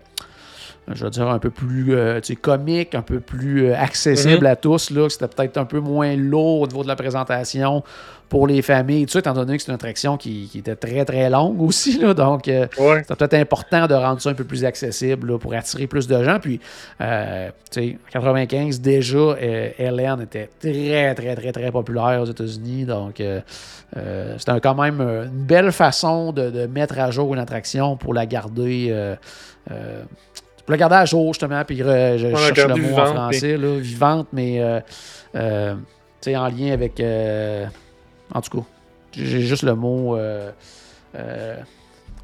je veux dire, un peu plus comique, un peu plus accessible mm-hmm. à tous. Là, c'était peut-être un peu moins lourd au niveau de la présentation pour les familles, tout ça, étant donné que c'est une attraction qui, était très, très longue aussi. Là, donc, euh, c'est peut-être important de rendre ça un peu plus accessible pour attirer plus de gens. Puis, euh, tu sais, en 95, déjà, euh, Hélène était très, très, très, très populaire aux États-Unis. Donc, c'était quand même une belle façon de, mettre à jour une attraction pour la garder. La garder à jour, justement, puis je, cherche le mot en français, vivante, mais en lien avec en tout cas, j'ai juste le mot euh, euh,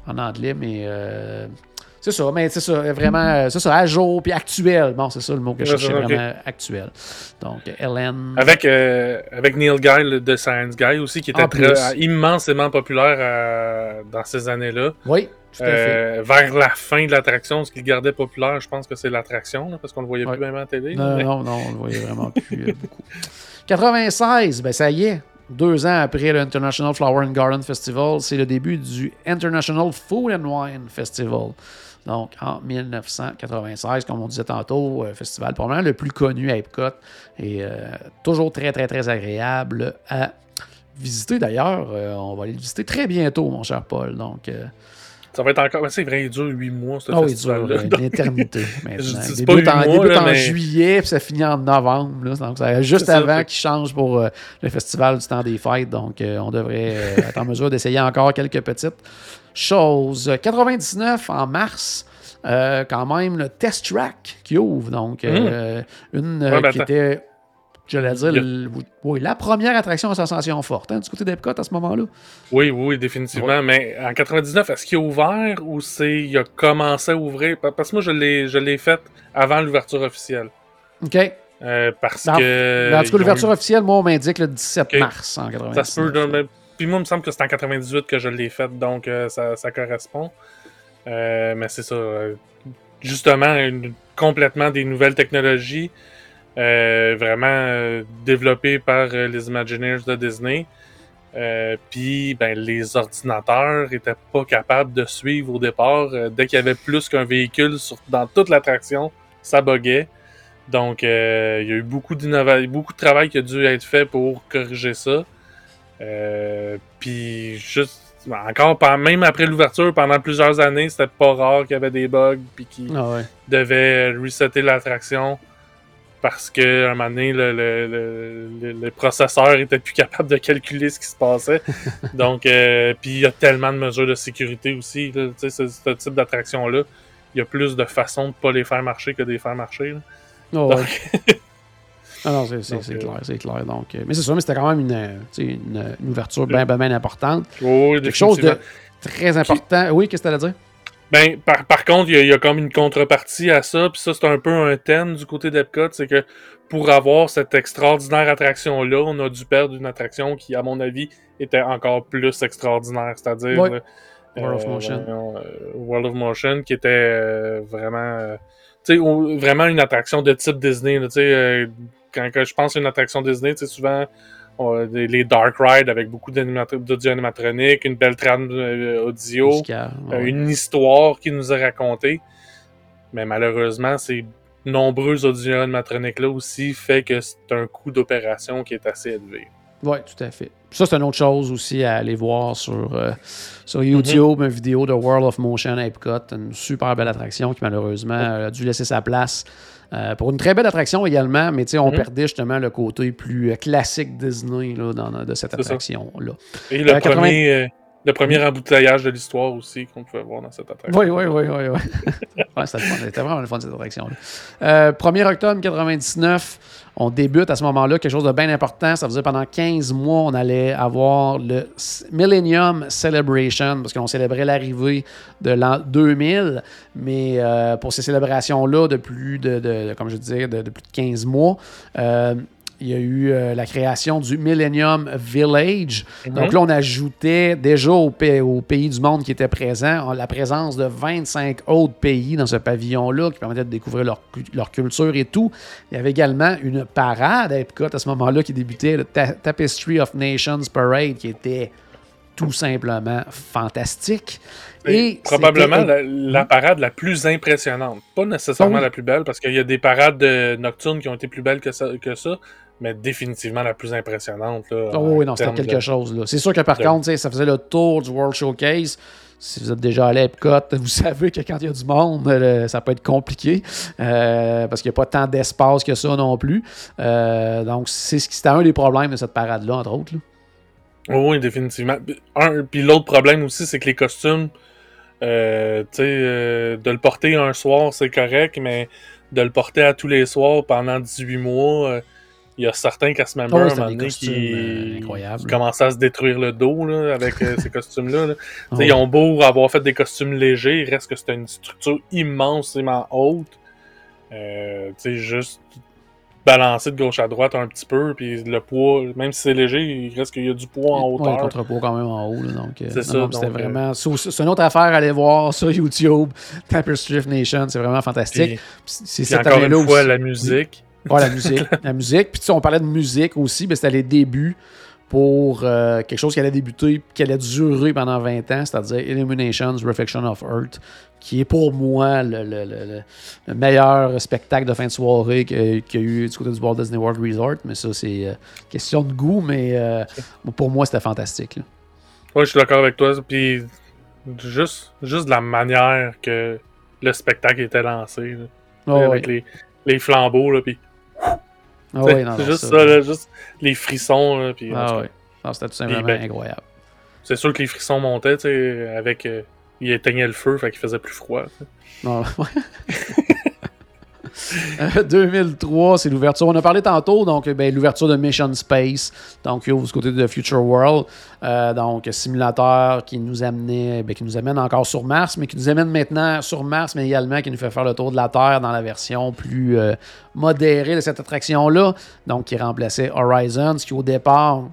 en anglais, mais euh, c'est ça, mais c'est ça, vraiment, c'est ça, à jour, puis actuel. Bon, c'est ça le mot que je cherchais, vraiment actuel. Donc, Hélène. Avec, avec Neil Guy de Science Guy aussi, qui était très, immensément populaire dans ces années-là. Oui. Tout à fait. vers la fin de l'attraction, ce qu'il gardait populaire, je pense que c'est l'attraction, parce qu'on le voyait plus même en télé. Non, non, non, on le voyait vraiment plus beaucoup. 96, ben ça y est, deux ans après le International Flower and Garden Festival, c'est le début du International Food and Wine Festival. Donc, en 1996, comme on disait tantôt, euh, festival probablement le plus connu à Epcot et euh, toujours très, très, très agréable à visiter. D'ailleurs, euh, on va aller le visiter très bientôt, mon cher Paul. Donc, ça va être encore. C'est vrai, il dure 8 mois, ce oh, festival. Il dure une éternité. il débute en, mois, en juillet, puis ça finit en novembre. Là, donc, c'est juste avant qu'il change pour euh, le festival du temps des fêtes. Donc, on devrait être en mesure d'essayer encore quelques petites choses. 99 en mars. quand même le test track qui ouvre. Donc, mmh. une qui était je l'ai dire, oui, la première attraction à sensation forte hein, du côté d'Epcot à ce moment-là. Oui, oui, définitivement. Mais en 99, est-ce qu'il a ouvert ou c'est il a commencé à ouvrir? Parce que moi, je l'ai, je l'ai fait avant l'ouverture officielle. OK. Euh, parce que. en tout cas, l'ouverture officielle, moi, on m'indique le 17 mars en 99. Ça se peut. Puis moi, il me semble que c'est en 98 que je l'ai fait, donc euh, ça, correspond. Euh, mais c'est ça. Justement, complètement des nouvelles technologies. Euh, vraiment euh, développé par euh, les Imagineers de Disney. Puis ben, les ordinateurs étaient pas capables de suivre au départ. dès qu'il y avait plus qu'un véhicule dans toute l'attraction, ça buguait. Donc il y a eu beaucoup beaucoup de travail qui a dû être fait pour corriger ça. Puis juste encore même après l'ouverture, pendant plusieurs années, c'était pas rare qu'il y avait des bugs puis qui ah devaient resetter l'attraction parce qu'à un moment donné, le, le, le, processeur était plus capable de calculer ce qui se passait. Donc, euh, puis il y a tellement de mesures de sécurité aussi. Tu sais, ce, type d'attraction-là, il y a plus de façons de ne pas les faire marcher que de les faire marcher. Oh, ah non, c'est euh, clair, c'est clair. Donc, euh, mais c'est sûr, mais c'était quand même une, une, une ouverture bien, bien, importante. oui, Quelque chose de très important. Oui, qu'est-ce que tu allais dire? Ben, par, par contre, il y, a comme une contrepartie à ça, puis ça, c'est un peu un thème du côté d'Epcot, c'est que pour avoir cette extraordinaire attraction-là, on a dû perdre une attraction qui, à mon avis, était encore plus extraordinaire, c'est-à-dire euh, World of Motion. Euh, World of Motion, qui était euh, vraiment, tu sais, vraiment une attraction de type Disney. Tu sais, quand, je pense à une attraction Disney, tu sais, souvent les Dark Ride avec beaucoup d'audio animatronique, une belle trame euh, audio, euh, une histoire qui nous a raconté. Mais malheureusement, ces nombreux audio animatroniques-là aussi fait que c'est un coût d'opération qui est assez élevé. Oui, tout à fait. Ça, c'est une autre chose aussi à aller voir sur, euh, sur YouTube, une vidéo de World of Motion Epcot, une super belle attraction qui malheureusement a dû laisser sa place euh, pour une très belle attraction également, mais on mhm. perdait justement le côté plus euh, classique Disney là, dans, de cette attraction-là. Et le, euh, premier, le premier embouteillage de l'histoire aussi qu'on pouvait voir dans cette attraction. Oui, oui, oui. oui, oui. ouais, c'était vraiment le fun cette attraction-là. 1er octobre 99, on débute à ce moment-là quelque chose de bien important. Ça faisait pendant 15 mois, on allait avoir le Millennium Celebration parce qu'on célébrait l'arrivée de l'an 2000. Mais euh, pour ces célébrations-là de plus de, comme je disais, de, plus de 15 mois, euh, il y a eu euh, la création du Millennium Village. Mhm. Donc là, on ajoutait déjà au, pays du monde qui était présent la présence de 25 autres pays dans ce pavillon-là qui permettait de découvrir leur, culture et tout. Il y avait également une parade à Epcot à ce moment-là qui débutait, le Tapestry of Nations Parade, qui était tout simplement fantastique. Et probablement la, parade la plus impressionnante. Pas nécessairement la plus belle, parce qu'il y a des parades nocturnes qui ont été plus belles que que ça mais définitivement la plus impressionnante. Là, oh, oui, non, c'était quelque chose. C'est sûr que par contre, ça faisait le tour du World Showcase. Si vous êtes déjà allé à Epcot, vous savez que quand il y a du monde, euh, ça peut être compliqué euh, parce qu'il n'y a pas tant d'espace que ça non plus. Euh, donc, c'était un des problèmes de cette parade-là, entre autres. oui, définitivement. Un, puis l'autre problème aussi, c'est que les costumes, de le porter un soir, c'est correct, mais de le porter à tous les soirs pendant 18 mois il y a certains cast members oh, qui, euh, commençaient à se détruire le dos là, avec euh, ces costumes-là. Oh. Ils ont beau avoir fait des costumes légers, il reste que c'était une structure immensément haute. Euh, juste balancer de gauche à droite un petit peu, puis le poids, même si c'est léger, il reste qu'il y a du poids en hauteur. Ouais, contrepoids quand même en haut. donc, c'est ça. C'était vraiment. C'est une autre affaire à aller voir sur YouTube. Tapestry Nation, c'est vraiment fantastique. C'est cette fois, la musique. Ouais, la musique. la musique. Puis tu sais, on parlait de musique aussi, mais c'était les débuts pour euh, quelque chose qui allait débuter, qui allait durer pendant 20 ans, c'est-à-dire Illuminations, Reflection of Earth, qui est pour moi le, meilleur spectacle de fin de soirée qu'il y a eu du côté du Walt Disney World Resort. Mais ça, c'est euh, question de goût, mais euh, pour moi, c'était fantastique. Oui, je suis d'accord avec toi. Puis juste, juste la manière que le spectacle était lancé. avec les, les flambeaux, là, puis ah oui, c'est juste ça, juste les frissons. Là, puis, ah oui, c'était tout simplement ben, incroyable. C'est sûr que les frissons montaient, tu sais, avec. Euh, il éteignait le feu, fait qu'il faisait plus froid. Ah, ouais. 2003, c'est l'ouverture. On a parlé tantôt, donc ben, l'ouverture de Mission Space, donc du côté de Future World, euh, donc simulateur qui nous amenait, ben, qui nous amène encore sur Mars, mais qui nous amène maintenant sur Mars, mais également qui nous fait faire le tour de la Terre dans la version plus euh, modérée de cette attraction-là, donc qui remplaçait Horizons, qui au départ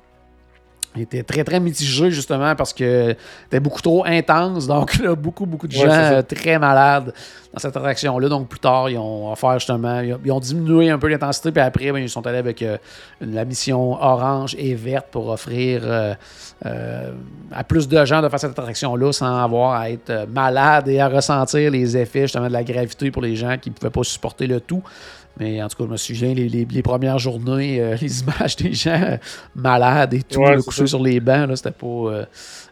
il était très, très mitigé, justement, parce que c'était beaucoup trop intense. Donc, là, beaucoup, beaucoup de gens euh, très malades dans cette attraction-là. Donc, plus tard, ils ont offert, justement, ils ont, diminué un peu l'intensité. Puis après, ben, ils sont allés avec euh, la mission orange et verte pour offrir euh, à plus de gens de faire cette attraction-là sans avoir à être malade et à ressentir les effets, justement, de la gravité pour les gens qui ne pouvaient pas supporter le tout. Mais en tout cas, je me souviens, les, les, premières journées, euh, les images des gens malades et tout, couchés sur les bancs, c'était pas. Euh,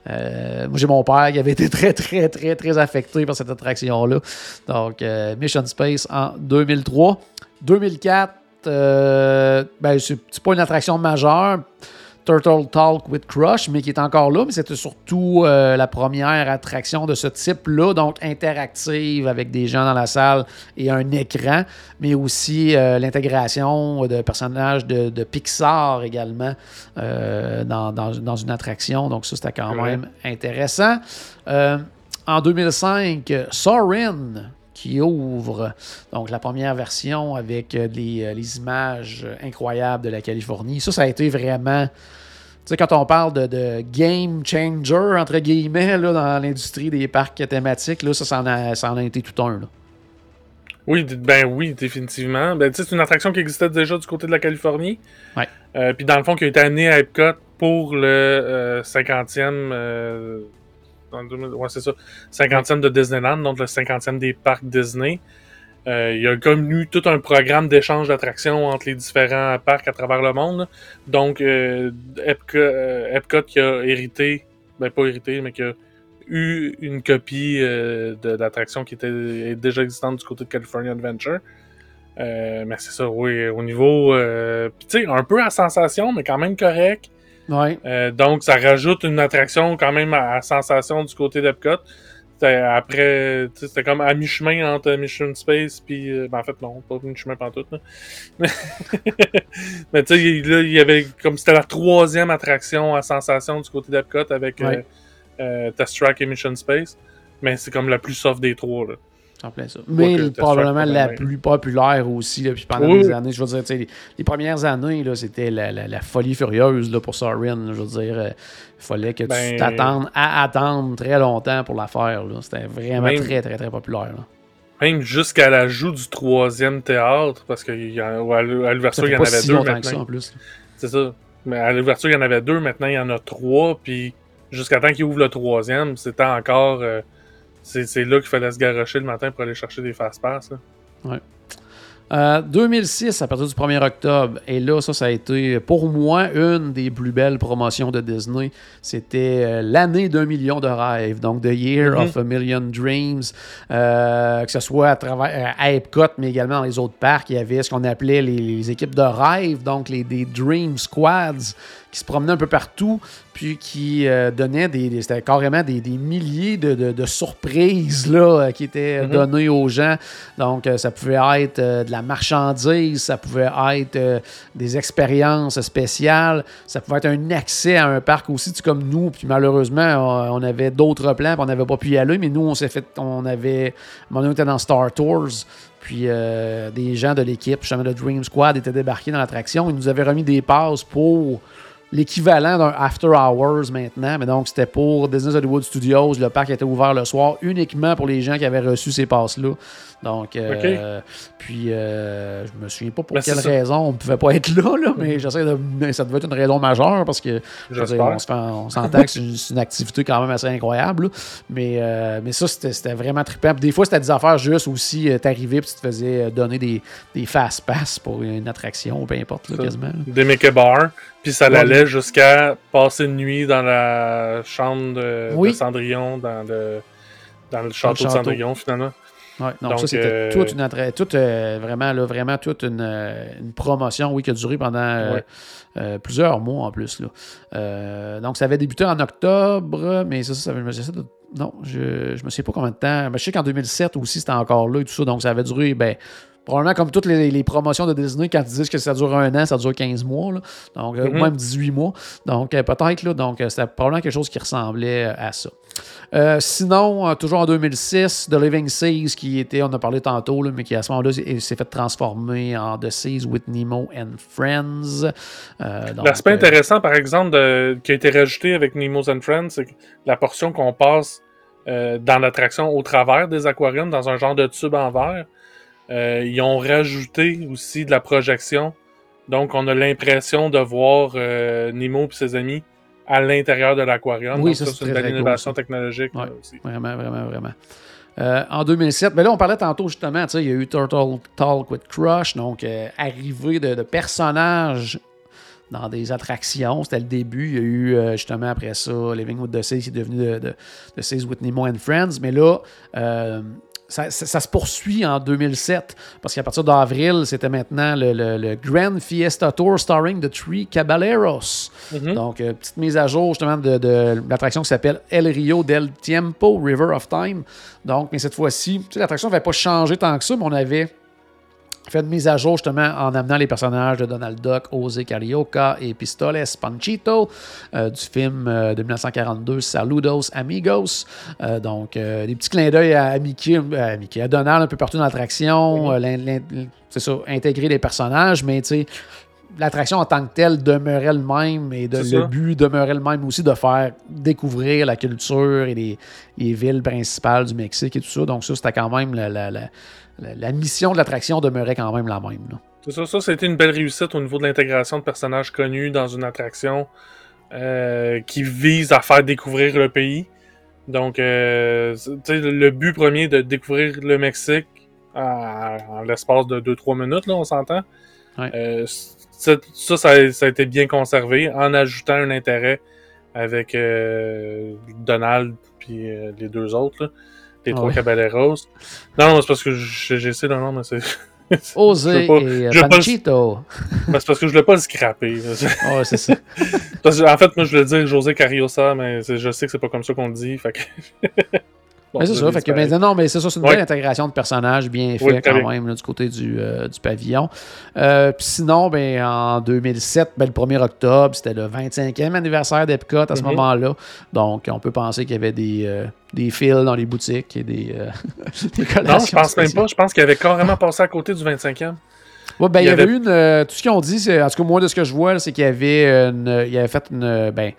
euh, moi, j'ai mon père qui avait été très, très, très, très affecté par cette attraction-là. Donc, Mission Space en 2003. 2004, ben, c'est pas une attraction majeure. Turtle Talk with Crush, mais qui est encore là, mais c'était surtout euh, la première attraction de ce type-là, donc interactive avec des gens dans la salle et un écran, mais aussi euh, l'intégration de personnages de, Pixar également euh, dans, une attraction. Donc ça, c'était quand même intéressant. en 2005, Sorin qui ouvre donc la première version avec les, les, images incroyables de la Californie. Ça, ça a été vraiment sais, quand on parle de, game changer, entre guillemets, là, dans l'industrie des parcs thématiques, là, ça, ça en, a, ça en a été tout un. Là. Oui, ben oui, définitivement. Ben, c'est une attraction qui existait déjà du côté de la Californie. Ouais. Euh, puis dans le fond, qui a été amenée à Epcot pour le 50e. Euh, euh, ouais, c'est ça. 50e de Disneyland, donc le 50e des parcs Disney. Euh, il y a comme eu tout un programme d'échange d'attractions entre les différents parcs à travers le monde. Donc, euh, euh, Epcot, qui a hérité, ben pas hérité, mais qui a eu une copie de l'attraction qui était déjà existante du côté de California Adventure. mais c'est ça, oui, au niveau, tu sais, un peu à sensation, mais quand même correct. Ouais. donc, ça rajoute une attraction quand même à sensation du côté d'Epcot après, c'était comme à mi-chemin entre Mission Space puis. Euh, ben, en fait, non, pas mi-chemin tout Mais tu sais, là, il y avait comme c'était la troisième attraction à sensation du côté d'Epcot avec euh, euh, Test Track et Mission Space. Mais c'est comme la plus soft des trois. Là. Mais probablement la plus populaire aussi, là, puis pendant des années. Je veux dire, les, premières années, c'était la, folie furieuse là, pour Sorin. Je veux dire, il fallait que tu ben, t'attendes à attendre très longtemps pour la faire. C'était vraiment très, très, très populaire. Même jusqu'à l'ajout du troisième théâtre, parce qu'à l'ouverture, il y en avait deux maintenant. C'est ça. Mais à l'ouverture, il y en avait deux, maintenant il y en a trois, puis jusqu'à temps qu'il ouvre le troisième, c'était encore. Euh, c'est là qu'il fallait se garrocher le matin pour aller chercher des fast-pass. Ouais. 2006, euh, à partir du 1er octobre, et là, ça, ça a été pour moi une des plus belles promotions de Disney. C'était euh, l'année d'un million de rêves, donc The Year mm-hmm. of a Million Dreams, euh, que ce soit à travers à Epcot, mais également dans les autres parcs. Il y avait ce qu'on appelait les, équipes de rêve, donc les des Dream Squads qui se promenaient un peu partout, puis qui euh, donnaient des, c'était carrément des, milliers de, surprises là, euh, qui étaient mhm. données aux gens. Donc, euh, ça pouvait être de la marchandise, ça pouvait être des expériences spéciales, ça pouvait être un accès à un parc aussi, comme nous. Puis malheureusement, on, avait d'autres plans, puis on n'avait pas pu y aller, mais nous, on s'est fait, on avait, on était dans Star Tours. Puis des gens de l'équipe, justement de Dream Squad, étaient débarqués dans l'attraction. Ils nous avaient remis des passes pour l'équivalent d'un After Hours maintenant. Mais donc, c'était pour Disney Hollywood Studios. Le parc était ouvert le soir uniquement pour les gens qui avaient reçu ces passes-là. Donc, euh, puis, euh, je me souviens pas pour ben, quelle raison on ne pouvait pas être là, là mais j'essaie de. ça devait être une raison majeure parce que on s'entend que c'est une, activité quand même assez incroyable. Mais, euh, mais ça, c'était vraiment trippant. Des fois, c'était des affaires juste aussi. T'arrivais et tu te faisais donner des, des fast-pass pour une attraction, peu importe, quasiment. Des Mickey Bar. Puis ça l'allait jusqu'à passer une nuit dans la chambre de, Cendrillon, dans le, dans le château, de Cendrillon, finalement. Ouais, non, ça, c'était euh, toute une toute, euh, vraiment, là, vraiment toute une, euh, une, promotion, oui, qui a duré pendant plusieurs mois en plus. Là. donc, ça avait débuté en octobre, mais ça, ça, ça, non, je ne me sais pas combien de temps. Mais je sais qu'en 2007 aussi, c'était encore là et tout ça. Donc, ça avait duré, ben, probablement comme toutes les, promotions de Disney, quand ils disent que ça dure un an, ça dure 15 mois. Donc, euh, mm-hmm. même 18 mois. Donc, euh, peut-être, là. Donc, c'était probablement quelque chose qui ressemblait à ça. sinon, toujours en 2006, The Living Seas, qui était, on a parlé tantôt, mais qui à ce moment-là s'est fait transformer en The Seas with Nemo and Friends. L'aspect intéressant, par exemple, qui a été rajouté avec Nemo's and Friends, c'est la portion qu'on passe euh, dans l'attraction au travers des aquariums, dans un genre de tube en verre. Euh, ils ont rajouté aussi de la projection. Donc, on a l'impression de voir euh, Nemo et ses amis à l'intérieur de l'aquarium. Oui, ça, c'est une belle innovation technologique aussi. Vraiment, vraiment, vraiment. en 2007, mais là, on parlait tantôt justement, il y a eu Turtle Talk with Crush, donc arrivée de, personnages dans des attractions. C'était le début. Il y a eu euh, justement après ça Living with the Sea qui est devenu de, de, de Seas with Nemo and Friends. Mais là, ça, se poursuit en 2007 parce qu'à partir d'avril, c'était maintenant le, Grand Fiesta Tour starring The Three Caballeros. Mm-hmm. Donc, euh, petite mise à jour justement de, l'attraction qui s'appelle El Rio del Tiempo, River of Time. Donc, mais cette fois-ci, l'attraction n'avait pas changé tant que ça, mais on avait fait une mise à jour justement en amenant les personnages de Donald Duck, Jose Carioca et Pistoles Panchito euh, du film euh, de 1942 Saludos Amigos. Euh, donc, des petits clins d'œil à Mickey, à Mickey, à Donald un peu partout dans l'attraction. C'est ça, intégrer les personnages, mais tu sais l'attraction en tant que telle demeurait le même et le but demeurait le même aussi de faire découvrir la culture et les, villes principales du Mexique et tout ça. Donc ça, c'était quand même la, la, mission de l'attraction demeurait quand même la même. C'est ça, ça, c'était une belle réussite au niveau de l'intégration de personnages connus dans une attraction euh, qui vise à faire découvrir le pays. Donc, euh, le but premier de découvrir le Mexique en, l'espace de 2-3 minutes, là, on s'entend. Euh, ça, ça, a été bien conservé en ajoutant un intérêt avec Donald puis les deux autres. Là les trois caballeros. Non, c'est parce que j'essaie d'un nom, mais c'est. Osé et Panchito. c'est parce que je voulais pas le scraper. ouais, c'est ça. en fait, moi, je voulais dire José Cariosa, mais je sais que c'est pas comme ça qu'on le dit. Fait que... mais c'est ça. Fait que, non, mais c'est ça, c'est une belle intégration de personnages bien fait quand même du côté du, euh, du pavillon. Euh, puis sinon, ben, en 2007, ben, le 1er octobre, c'était le 25e anniversaire d'Epcot à ce mm-hmm. moment-là. Donc, on peut penser qu'il y avait des, euh, des fils dans les boutiques et des, des Non, je pense même pas. Je pense qu'il avait carrément passé à côté du 25e. Ouais, ben, il y, avait, une. tout ce qu'ils ont dit, en tout cas, moi, de ce que je vois, c'est qu'il y avait, une, il avait fait une. Ben,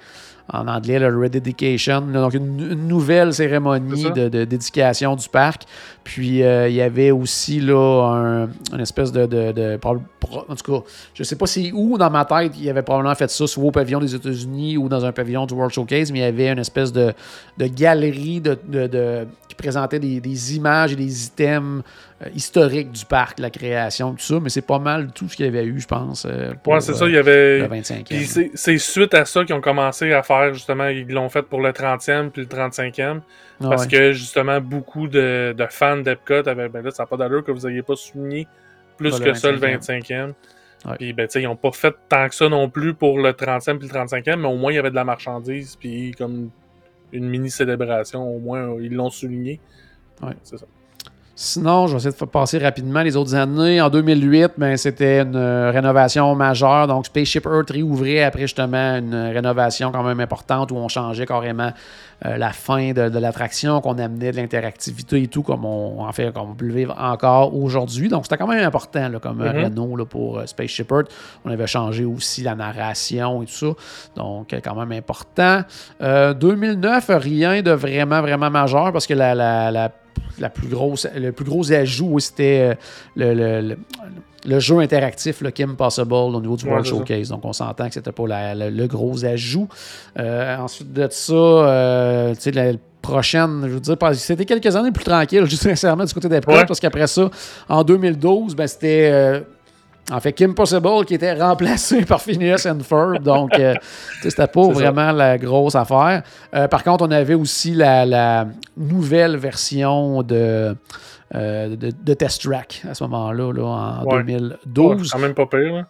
en anglais, le Rededication, donc une, nouvelle cérémonie de, dédication du parc. Puis euh, il y avait aussi là un, une espèce de, de, En tout cas, je sais pas c'est où dans ma tête, il avait probablement fait ça, soit au pavillon des États-Unis ou dans un pavillon du World Showcase, mais il y avait une espèce de, galerie de, qui présentait des, images et des items euh, historiques du parc, la création, tout ça, mais c'est pas mal tout ce qu'il y avait eu, je pense. Euh, pour, c'est ça, il y avait. C'est suite à ça qu'ils ont commencé à faire, justement, ils l'ont fait pour le 30e puis le 35e. Ah parce que justement, beaucoup de, fans d'Epcot avaient ben là, ça n'a pas d'allure que vous n'ayez pas souligné plus que ça le 25e. Puis ben, ils n'ont pas fait tant que ça non plus pour le 30e puis le 35e, mais au moins il y avait de la marchandise, puis comme une mini célébration, au moins ils l'ont souligné. Ouais. C'est ça. Sinon, je vais essayer de passer rapidement les autres années. En 2008, ben, c'était une euh, rénovation majeure. Donc, Spaceship Earth réouvrait après justement une rénovation quand même importante où on changeait carrément euh, la fin de, l'attraction, qu'on amenait de l'interactivité et tout, comme on, en fait, comme on peut le vivre encore aujourd'hui. Donc, c'était quand même important là, comme mm Renault pour euh, Spaceship Earth. On avait changé aussi la narration et tout ça. Donc, quand même important. 2009, rien de vraiment, vraiment majeur parce que la, la la plus grosse, le plus gros ajout, c'était euh, le, jeu interactif, le Kim Possible, au niveau du World Showcase. Donc, on s'entend que c'était pas le gros ajout. Euh, ensuite de ça, euh, tu sais, la prochaine, je veux dire, c'était quelques années plus tranquille, juste sincèrement, du côté des ouais. parce qu'après ça, en 2012, ben, c'était en fait, Kim Possible qui était remplacé par Phineas and Ferb. Donc, euh, c'était pas vraiment la grosse affaire. Euh, par contre, on avait aussi la, nouvelle version de, euh, de, Test Track à ce moment-là, là, en 2012. quand même pas pire.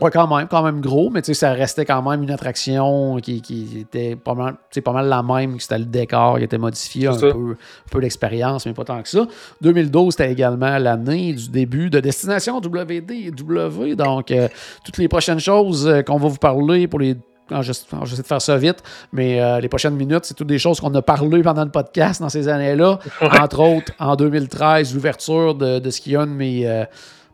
Oui, quand même, quand même gros, mais ça restait quand même une attraction qui, était pas mal, pas mal la même, c'était le décor qui était modifié, un peu, un peu l'expérience, mais pas tant que ça. 2012, c'était également l'année du début de Destination WD et W, donc euh, toutes les prochaines choses euh, qu'on va vous parler pour les J'essaie de faire ça vite, mais euh, les prochaines minutes, c'est toutes des choses qu'on a parlé pendant le podcast dans ces années-là. Entre autres, en 2013, l'ouverture de, de ce qu'il y a de mes,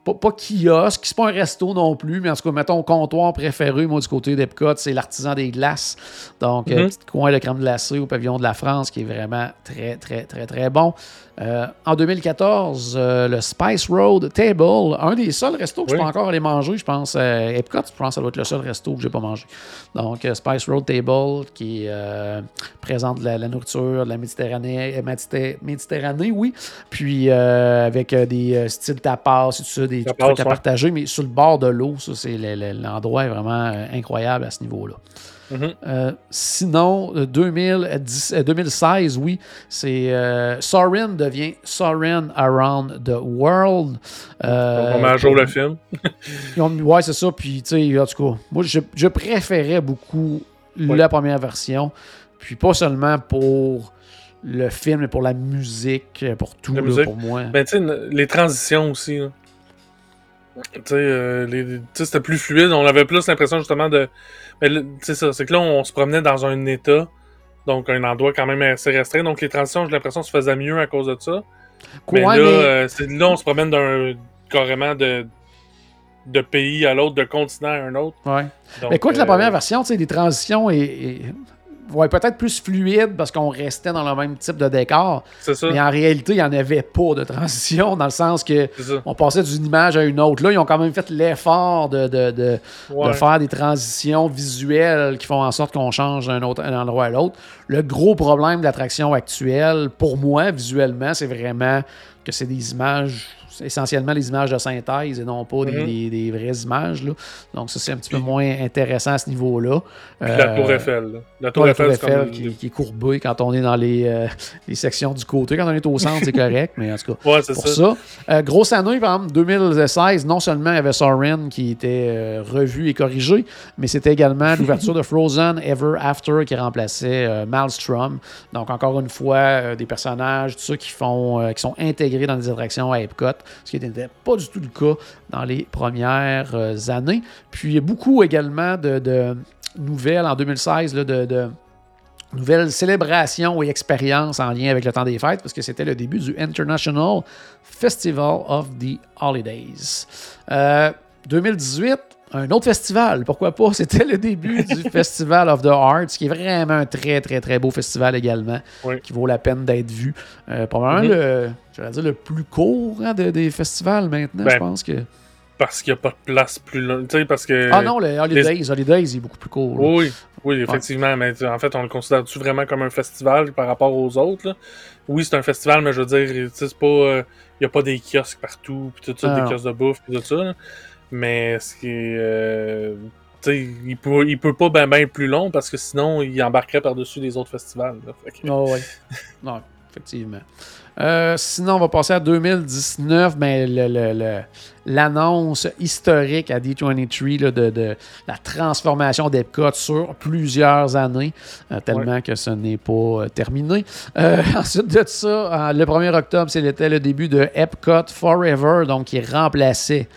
pas, pas kiosque, c'est pas un resto non plus, mais en tout cas, mettons, comptoir préféré, moi, du côté d'Epcot, c'est l'artisan des glaces. Donc, euh, mhm. petit coin de crème glacée au pavillon de la France qui est vraiment très, très, très, très bon. Euh, en 2014, euh, le Spice Road Table, un des seuls restos que je peux encore aller manger, je pense. Epcot, je pense que ça doit être le seul resto que j'ai pas mangé. Donc, Spice Road Table qui présente la, nourriture de la Méditerranée, Méditerranée, oui. Puis, avec des styles tapas et tout ça, des trucs à partager, mais sur le bord de l'eau, ça, c'est l'endroit est vraiment euh, incroyable à ce niveau-là. Mm-hmm. Euh, sinon, 2010, euh, 2016, oui, c'est Sorin devient Sorin Around the World. on met à jour le film. ouais, c'est ça. Puis, tu sais, en tout cas, moi, je, préférais beaucoup la première version. Puis, pas seulement pour le film, mais pour la musique, pour tout, pour moi. Ben, tu sais, les transitions aussi. Euh, c'était plus fluide. On avait plus l'impression justement de. C'est ça, c'est que là, on se promenait dans un état, donc un endroit quand même assez restreint. Donc les transitions, j'ai l'impression, se faisaient mieux à cause de ça. mais là, euh, là, on se promène d'un carrément de, de pays à l'autre, de continent à un autre. Ouais. mais quoi que la euh, première version, tu sais, des transitions et, ouais, peut-être plus fluide parce qu'on restait dans le même type de décor. C'est ça. Mais en réalité, il n'y en avait pas de transition dans le sens que on passait d'une image à une autre. Là, ils ont quand même fait l'effort de, de, de, faire des transitions visuelles qui font en sorte qu'on change d'un autre un endroit à l'autre. Le gros problème de l'attraction actuelle, pour moi, visuellement, c'est vraiment que c'est des images essentiellement les images de synthèse et non pas des, mhm. vraies images. Là. Donc, ça, c'est un petit peu moins intéressant à ce niveau-là. la Tour euh, Eiffel. La Tour Eiffel, qui, est courbée quand on est dans les, euh, les, sections du côté. Quand on est au centre, c'est correct, mais en tout cas, pour ça. ça. Euh, grosse année, par exemple, 2016, non seulement il y avait Soren qui était revu et corrigé, mais c'était également l'ouverture de Frozen Ever After qui remplaçait Maelstrom. Donc, encore une fois, des personnages, tout ça qui, font, qui sont intégrés dans des attractions à Epcot ce qui n'était pas du tout le cas dans les premières euh, années. Puis il y a beaucoup également de, nouvelles en 2016 de, nouvelles célébrations et expériences en lien avec le temps des fêtes, parce que c'était le début du International Festival of the Holidays. 2018, euh, un autre festival, pourquoi pas? C'était le début du Festival of the Arts, qui est vraiment un très, très, très beau festival également, qui vaut la peine d'être vu. Euh, probablement mm-hmm. le, dire, le plus court hein, des festivals maintenant, je ben, pense que. Parce qu'il n'y a pas de place plus longue. Parce que ah non, le Holidays, Holidays est beaucoup plus court. Oui, oui, effectivement. Mais en fait, on le considère-tu vraiment comme un festival par rapport aux autres? Oui, c'est un festival, mais je veux dire, c'est pas. Euh, il n'y a pas des kiosques partout, puis tout ça, des kiosques de bouffe, puis tout ça. Mais ce qui. Euh, il peut, il peut pas bien ben plus long parce que sinon, il embarquerait par-dessus les autres festivals. Oh, ouais. non, effectivement. Euh, sinon, on va passer à 2019, mais ben, l'annonce historique à D23 de, la transformation d'Epcot sur plusieurs années, euh, tellement que ce n'est pas terminé. ensuite de ça, le 1er octobre, c'était le début de Epcot Forever, donc qui remplaçait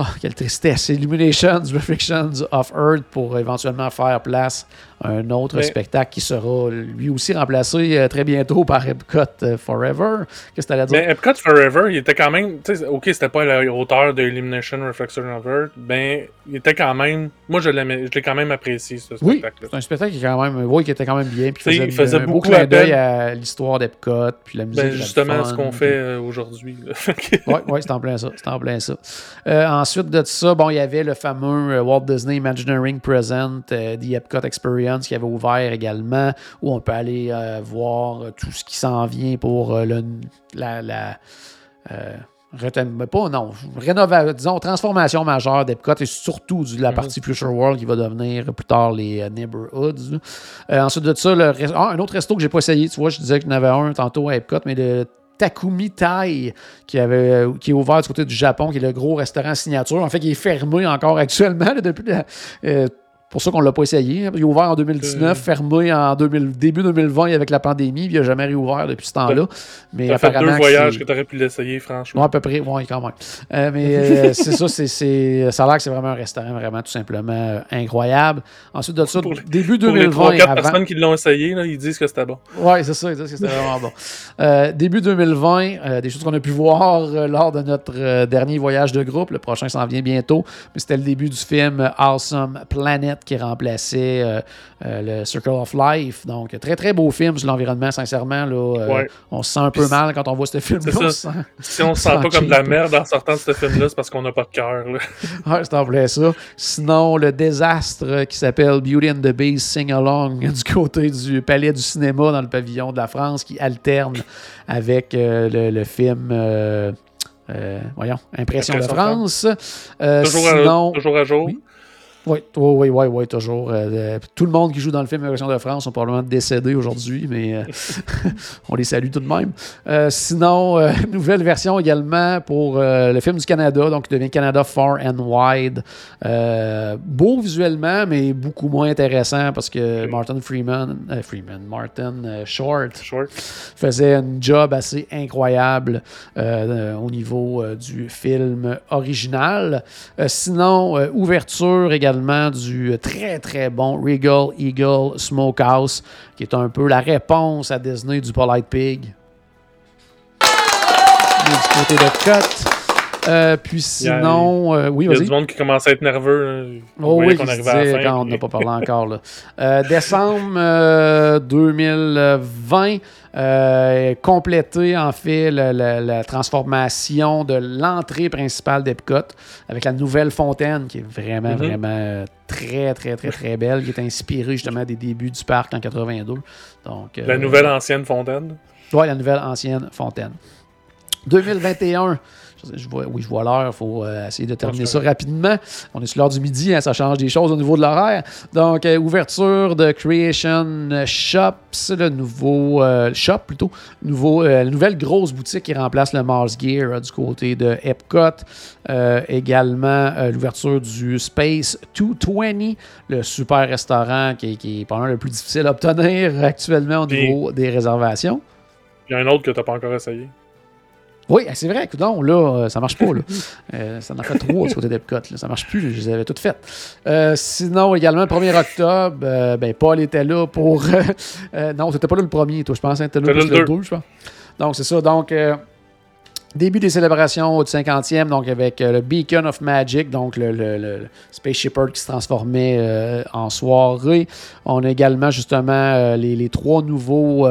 Oh, quelle tristesse. Illuminations, Reflections of Earth pour éventuellement faire place un autre spectacle qui sera lui aussi remplacé euh, très bientôt par Epcot euh, Forever. Qu'est-ce que tu allais dire? Mais Epcot Forever, il était quand même. Ok, c'était pas à la hauteur de Illumination Reflection of Earth, mais il était quand même. Moi, je l'ai quand même apprécié, ce spectacle. C'est un spectacle qui, quand même, oui, qui était quand même bien. Puis faisait, il faisait un beau clin d'œil à l'histoire d'Epcot, puis la musique. Ben, justement, ce qu'on fait euh, aujourd'hui. oui, ouais, c'est en plein ça. En plein ça. ensuite de ça, bon, il y avait le fameux Walt Disney Imagineering Present, The Epcot Experience qui avait ouvert également, où on peut aller euh, voir tout ce qui s'en vient pour euh, le, la, la mais pas, non, rénovation, disons, transformation majeure d'Epcot et surtout de la mhm. partie Future World qui va devenir plus tard les Neighborhoods. ensuite de ça, le, ah, un autre resto que j'ai pas essayé, tu vois, je disais qu'il y en avait un tantôt à Epcot, mais le Takumi Tai, qui, avait, qui est ouvert du côté du Japon, qui est le gros restaurant signature. En fait, qui est fermé encore actuellement depuis pour ça qu'on ne l'a pas essayé. Il est ouvert en 2019, euh. fermé en début 2020 avec la pandémie, puis il n'a jamais réouvert depuis ce temps-là. Mais apparemment. Fait deux voyages que tu aurais pu l'essayer, franchement. Oui, à peu près, oui, quand même. Euh, mais euh, c'est ça, c'est, ça a l'air que c'est vraiment un restaurant vraiment tout simplement incroyable. Ensuite de ça, début 2020. Pour les 3-4 personnes qui l'ont essayé, là, ils disent que c'était bon. Oui, c'est ça, ils disent que c'était vraiment bon. début 2020, des choses qu'on a pu voir lors de notre dernier voyage de groupe. Le prochain s'en vient bientôt. Mais c'était le début du film Awesome Planet qui remplaçait euh, euh, le Circle of Life. Donc, très, très beau film sur l'environnement, sincèrement. Là, euh, On se sent un peu mal quand on voit ce film-là. Si on se sent pas comme de la merde en sortant de ce film-là, c'est parce qu'on n'a pas de cœur. ouais, c'est en plein ça. Sinon, le désastre qui s'appelle Beauty and the Beast Sing Along du côté du Palais du cinéma dans le pavillon de la France qui alterne avec le, film. voyons, Impression, de France. toujours, toujours, à, jour. Oui, oui, oui, oui, toujours. Euh, euh, tout le monde qui joue dans le film Version de France sont probablement décédés aujourd'hui, mais euh, on les salue tout de même. sinon, nouvelle version également pour le film du Canada, donc qui devient Canada Far and Wide. beau visuellement, mais beaucoup moins intéressant parce que Martin Freeman, Freeman, Martin Short, Short, faisait un job assez incroyable au niveau du film original. sinon, ouverture également du très très bon Regal Eagle Smokehouse, qui est un peu la réponse à Disney du Polite Pig. du côté de Cut. Euh, puis sinon, euh, oui, Il y a du monde qui commence à être nerveux. Oh, oui, qu'on arrive à la fin, quand on n'a pas parlé encore. Là. Euh, décembre 2020, complété en fait la, transformation de l'entrée principale d'Epcot avec la nouvelle fontaine qui est vraiment, mm-hmm. vraiment très, très, très, très belle, qui est inspirée justement des débuts du parc en 82. Donc, la nouvelle ancienne fontaine? Oui, la nouvelle ancienne fontaine. 2021, oui, je vois l'heure. Il faut euh, essayer de terminer ça rapidement. On est sur l'heure du midi. Hein, ça change des choses au niveau de l'horaire. Donc, euh, ouverture de Creation Shops, le nouveau euh, shop plutôt. Nouveau, la nouvelle grosse boutique qui remplace le Mars Gear du côté de Epcot. également, l'ouverture du Space 220, le super restaurant qui, qui est probablement le plus difficile à obtenir actuellement au niveau des réservations. Il y a un autre que tu n'as pas encore essayé. Oui, ah, c'est vrai, écoute, là, euh, ça marche pas. Là. Euh, ça en fait trois du côté d'Epcot. Ça marche plus, je les avais toutes faites. Euh, sinon, également, le 1er octobre, ben, Paul était là pour. non, c'était pas là le premier, toi, je pense. Hein, là, le 2, je pense. Donc, c'est ça. Donc, Début des célébrations du 50e, donc avec euh, le Beacon of Magic, donc le, Spaceship Earth qui se transformait euh, en soirée. On a également justement euh, les, trois nouveaux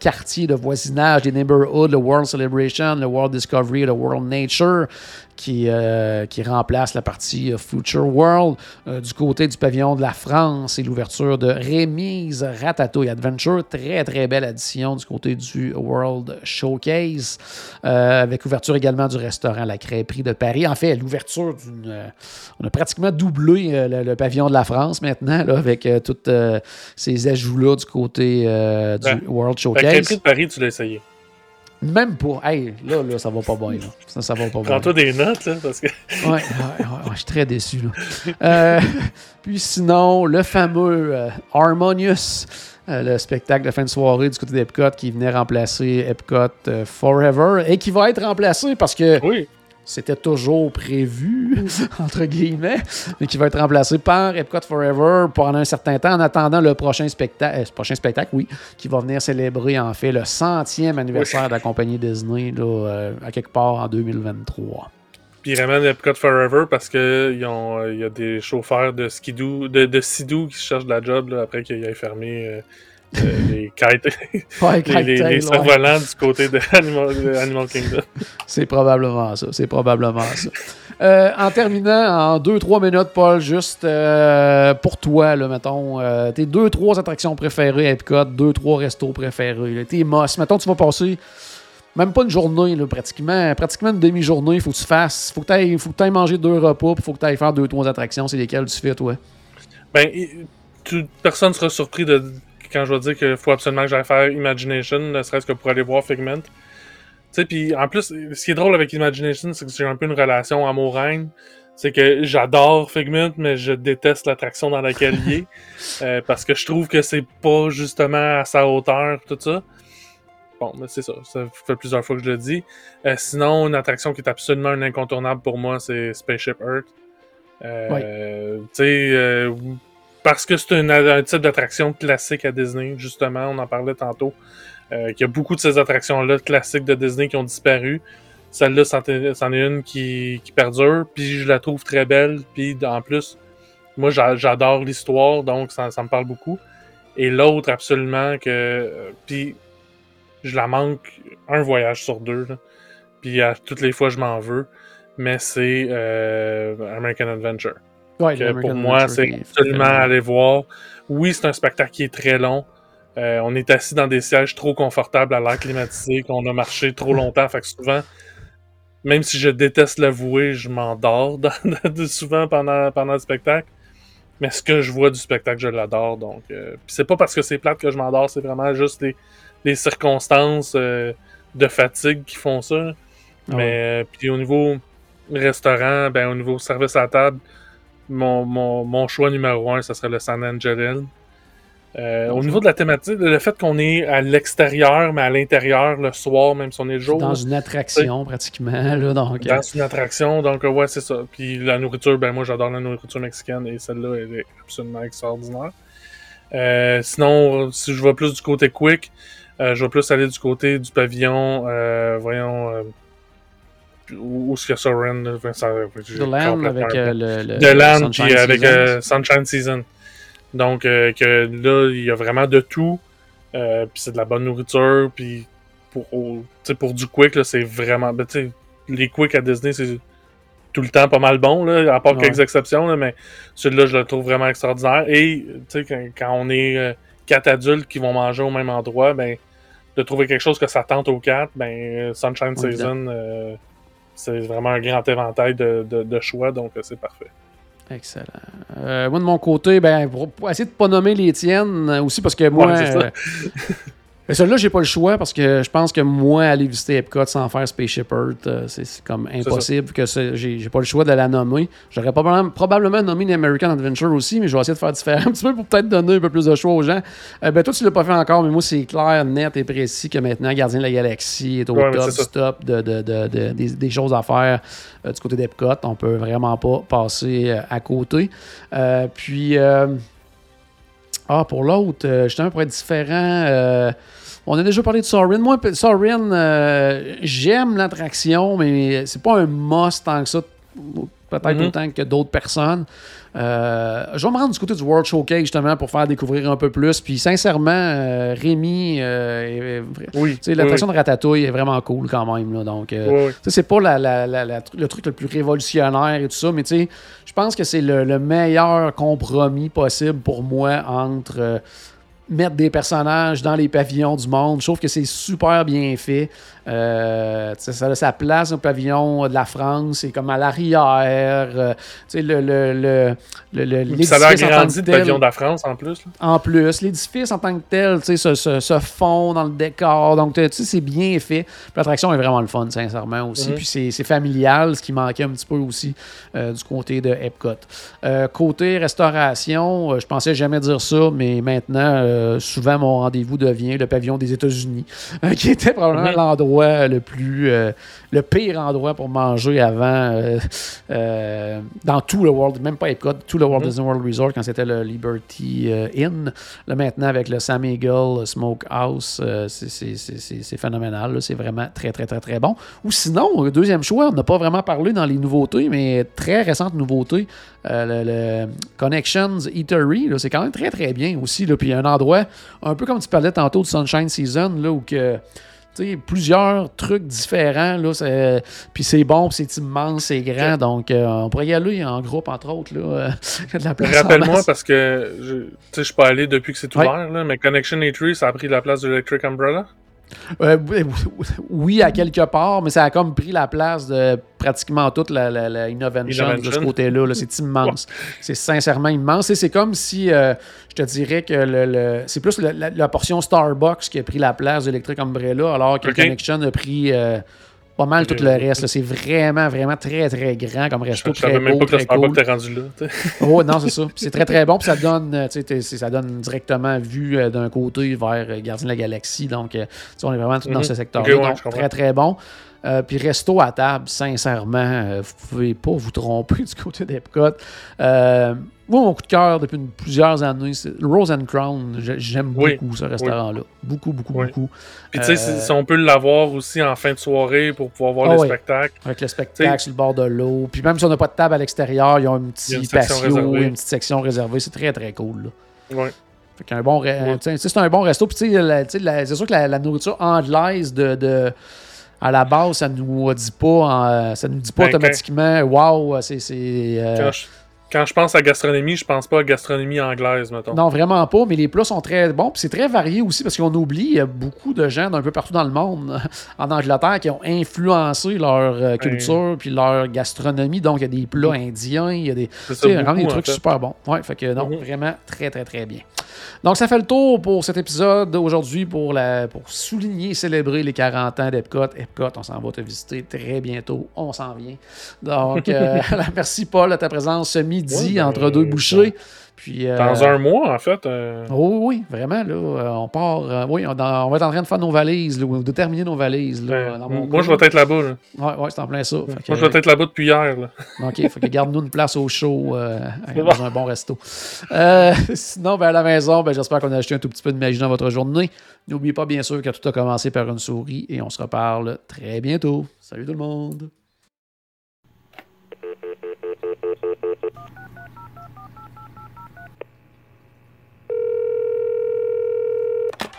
quartiers de voisinage des Neighborhoods, le World Celebration, le World Discovery le World Nature qui, euh, qui remplace la partie euh, Future World. Euh, du côté du pavillon de la France et l'ouverture de Rémise Ratatouille Adventure. Très, très belle addition du côté du World Showcase. avec ouverture également du restaurant La Crêperie de Paris. En fait, l'ouverture d'une. on a pratiquement doublé le, pavillon de la France maintenant, là, avec tous ces ajouts-là du côté du World Showcase. La Crêperie de Paris, tu l'as essayé. Même pour. Hey, là, là, ça va pas bien. Là. Ça, ça va pas bien. Prends-toi des notes, là, parce que. ouais, ouais, je suis très déçu, là. Euh, puis sinon, le fameux euh, Harmonious, euh, le spectacle de fin de soirée du côté d'Epcot qui venait remplacer Epcot Forever et qui va être remplacé parce que. Oui c'était toujours prévu, entre guillemets, mais qui va être remplacé par Epcot Forever pendant un certain temps en attendant le prochain spectacle, euh, prochain spectacle, oui, qui va venir célébrer en fait le centième anniversaire de la compagnie Disney là, euh, à quelque part en 2023. Puis ils ramènent Epcot Forever parce qu'il euh, y a des chauffeurs de skidoo, de, de Sidou qui cherchent de la job après qu'il ait fermé les kites, les, les, du côté de Animal, Kingdom. C'est probablement ça. C'est probablement ça. Euh, en terminant, en 2-3 minutes, Paul, juste euh, pour toi, là, mettons, tes 2-3 attractions préférées à Epcot, 2-3 restos préférés, tes mosses. Mettons, tu vas passer même pas une journée, là, pratiquement, pratiquement une demi-journée, il faut que tu fasses, faut que tu ailles manger deux repas, il faut que tu ailles faire 2-3 attractions. C'est lesquelles tu fais, toi? Ben, personne sera surpris de quand je vais dire qu'il faut absolument que j'aille faire Imagination, ne serait-ce que pour aller voir Figment. sais, puis en plus, ce qui est drôle avec Imagination, c'est que j'ai un peu une relation amour-haine. C'est que j'adore Figment, mais je déteste l'attraction dans laquelle il est. Euh, parce que je trouve que c'est pas justement à sa hauteur, tout ça. Bon, mais c'est ça. Ça fait plusieurs fois que je le dis. Euh, sinon, une attraction qui est absolument incontournable pour moi, c'est Spaceship Earth. Euh, Tu sais, euh, parce que c'est un, type d'attraction classique à Disney, justement, on en parlait tantôt. Euh, qu'il y a beaucoup de ces attractions-là classiques de Disney qui ont disparu. Celle-là, c'en est une qui, qui perdure, puis je la trouve très belle. Puis en plus, moi, j'adore l'histoire, donc ça, ça, me parle beaucoup. Et l'autre, absolument, que. Euh, puis je la manque un voyage sur deux. Puis à toutes les fois, je m'en veux. Mais c'est euh, American Adventure. Pour moi, c'est absolument aller voir. Oui, c'est un spectacle qui est très long. Euh, on est assis dans des sièges trop confortables à l'air climatisé, qu'on a marché trop longtemps. Fait que souvent, même si je déteste l'avouer, je m'endors souvent pendant, pendant le spectacle. Mais ce que je vois du spectacle, je l'adore. Donc, euh, c'est pas parce que c'est plate que je m'endors, c'est vraiment juste les, les circonstances euh, de fatigue qui font ça. Ah Mais puis au niveau restaurant, ben au niveau service à table, mon, mon, mon choix numéro un, ce serait le San Angelin. Euh, au niveau de la thématique, le fait qu'on est à l'extérieur, mais à l'intérieur le soir, même si on est le jour. Dans une attraction, pratiquement. Là, donc, dans une attraction, donc ouais, c'est ça. Puis la nourriture, ben moi j'adore la nourriture mexicaine et celle-là, elle est absolument extraordinaire. sinon, si je vais plus du côté quick, euh, je vais plus aller du côté du pavillon, euh, voyons, euh, où est-ce qu'il y a Soren? The Land avec le, The Land, puis avec Sunshine Season. Donc, que là, il y a vraiment de tout. puis c'est de la bonne nourriture. Puis pour, pour du quick, c'est vraiment. Ben, les quick à Disney, c'est tout le temps pas mal bon, là, à part quelques exceptions. Là, mais celui-là, je le trouve vraiment extraordinaire. Et quand, quand on est quatre adultes qui vont manger au même endroit, ben de trouver quelque chose que ça tente aux quatre, ben Sunshine Season, euh, c'est vraiment un grand éventail de, de, choix, donc euh, c'est parfait. Excellent. Euh, moi, de mon côté, ben, pour, essayer de ne pas nommer les tiennes aussi, parce que moi, Mais celui-là, j'ai pas le choix parce que je pense que moi, aller visiter Epcot sans faire Spaceship Earth, euh, c'est comme impossible que j'ai pas le choix de la nommer. J'aurais probablement, probablement nommé une American Adventure aussi, mais je vais essayer de faire différent un petit peu pour peut-être donner un peu plus de choix aux gens. Euh, ben, toi, tu l'as pas fait encore, mais moi, c'est clair, net et précis que maintenant, Gardien de la Galaxie est au top stop de, de, de, des, choses à faire euh, du côté d'Epcot. On peut vraiment pas passer à côté. puis. Ah, pour l'autre, justement, pour être différent, on a déjà parlé de Sorin. Moi, Sorin, euh, j'aime l'attraction, mais c'est pas un must tant que ça. Peut-être mm-hmm. autant que d'autres personnes. Euh, je vais me rendre du côté du World Showcase justement pour faire découvrir un peu plus. Puis sincèrement, euh, Rémi, oui, l'attraction de Ratatouille est vraiment cool quand même. Là, donc, c'est pas le truc le plus révolutionnaire et tout ça, mais je pense que c'est le, le, meilleur compromis possible pour moi entre mettre des personnages dans les pavillons du monde. Je trouve que c'est super bien fait. Euh, ça a sa place au pavillon de la France, c'est comme à l'arrière. Euh, le, le, le, ça a agrandi le pavillon de la France en plus. En plus, l'édifice en tant que tel se, se, se, fond dans le décor. Donc, c'est bien fait. L'attraction est vraiment le fun, sincèrement aussi. Mhm. Puis c'est familial, ce qui manquait un petit peu aussi euh, du côté de Epcot. côté restauration, je pensais jamais dire ça, mais maintenant, souvent, mon rendez-vous devient le pavillon des États-Unis, qui était probablement mhm. l'endroit le plus euh, le pire endroit pour manger avant euh, euh, dans tout le World, même pas Epcot, tout le Walt mhm. Disney World Resort quand c'était le Liberty Inn. Là maintenant avec le Sam Eagle Smokehouse, c'est phénoménal. C'est vraiment très très très très bon. Ou sinon, deuxième choix, on n'a pas vraiment parlé dans les nouveautés, mais très récentes nouveautés. le, Connections Eatery, c'est quand même très très bien aussi. Là. Puis un endroit un peu comme tu parlais tantôt de Sunshine Season, là, où que plusieurs trucs différents. Là, puis c'est bon, c'est immense, c'est grand. Donc, euh, on pourrait y aller en groupe, entre autres. Là, Rappelle-moi, parce que je ne suis pas allé depuis que c'est ouvert, là, mais Connection A3, ça a pris la place de Electric Umbrella? Euh, oui, à quelque part, mais ça a comme pris la place de pratiquement toute la, la, Innovation, de ce côté-là. -là, c'est immense. C'est sincèrement immense. Et c'est comme si, euh, je te dirais que le, c'est plus la, portion Starbucks qui a pris la place d'Electric Umbrella, alors que Connection a pris euh, pas mal tout le reste. C'est vraiment, vraiment très, très grand comme resto. Je savais même pas que Starbucks rendu là. oh, non, c'est ça. C'est très, très bon. Puis ça donne, ça donne directement vue d'un côté vers Gardien de la Galaxie. Donc, on est vraiment tout dans mhm. ce secteur-là. très, très bon. Euh, puis resto à table, sincèrement, euh, vous pouvez pas vous tromper du côté d'Epcot. Euh, moi, mon coup de cœur depuis plusieurs années, c'est Rose and Crown. J'aime beaucoup ce restaurant-là. Beaucoup, beaucoup, beaucoup. Puis tu sais, si, on peut l'avoir aussi en fin de soirée pour pouvoir voir ah le spectacle. Avec le spectacle sur le bord de l'eau. Puis même si on n'a pas de table à l'extérieur, ils ont un petit patio, une petite section réservée. C'est très, très cool. Oui. Fait un bon, c'est un bon resto. Puis tu sais, c'est sûr que la, nourriture anglaise de à la base, ça nous dit pas, ça nous dit pas ben, automatiquement, waouh, c'est. Euh, quand, je pense à gastronomie, je pense pas à gastronomie anglaise, mettons. Non, vraiment pas, mais les plats sont très bons. c'est très varié aussi parce qu'on oublie, il y a beaucoup de gens d'un peu partout dans le monde, en Angleterre, qui ont influencé leur euh, culture puis leur gastronomie. Donc, il y a des plats indiens, il y a des, vraiment des trucs super bons. Ouais, fait que non, mhm. vraiment très, très, très bien. Donc, ça fait le tour pour cet épisode aujourd'hui pour, la, pour souligner, célébrer les 40 ans d'Epcot. Epcot, on s'en va te visiter très bientôt. On s'en vient. Donc, euh, merci Paul de ta présence ce midi entre deux ben, bouchées. Puis, euh, Dans un mois, en fait. Euh, oui, oui, vraiment. Là, euh, on part. oui, on, va être en train de faire nos valises, ou de terminer nos valises. Là, ben, moi, je vais être là-bas. Là. Oui, ouais, c'est en plein ça. moi, je vais être là-bas depuis hier. Là. OK, il faut que garde-nous une place au show dans un bon resto. sinon, ben, à la maison, ben, j'espère qu'on a acheté un tout petit peu de magie dans votre journée. N'oubliez pas, bien sûr, que tout a commencé par une souris et on se reparle très bientôt. Salut tout le monde!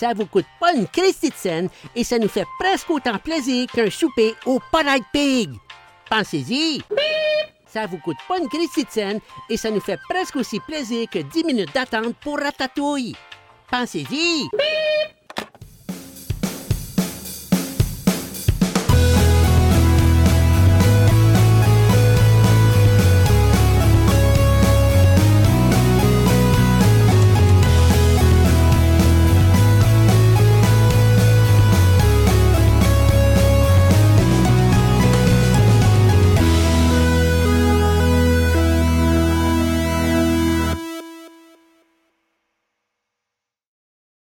Ça vous coûte pas une Christie de scène et ça nous fait presque autant plaisir qu'un souper au Polite Pig. Pensez-y! Ça vous coûte pas une Christie de scène et ça nous fait presque aussi plaisir que 10 minutes d'attente pour Ratatouille. Pensez-y!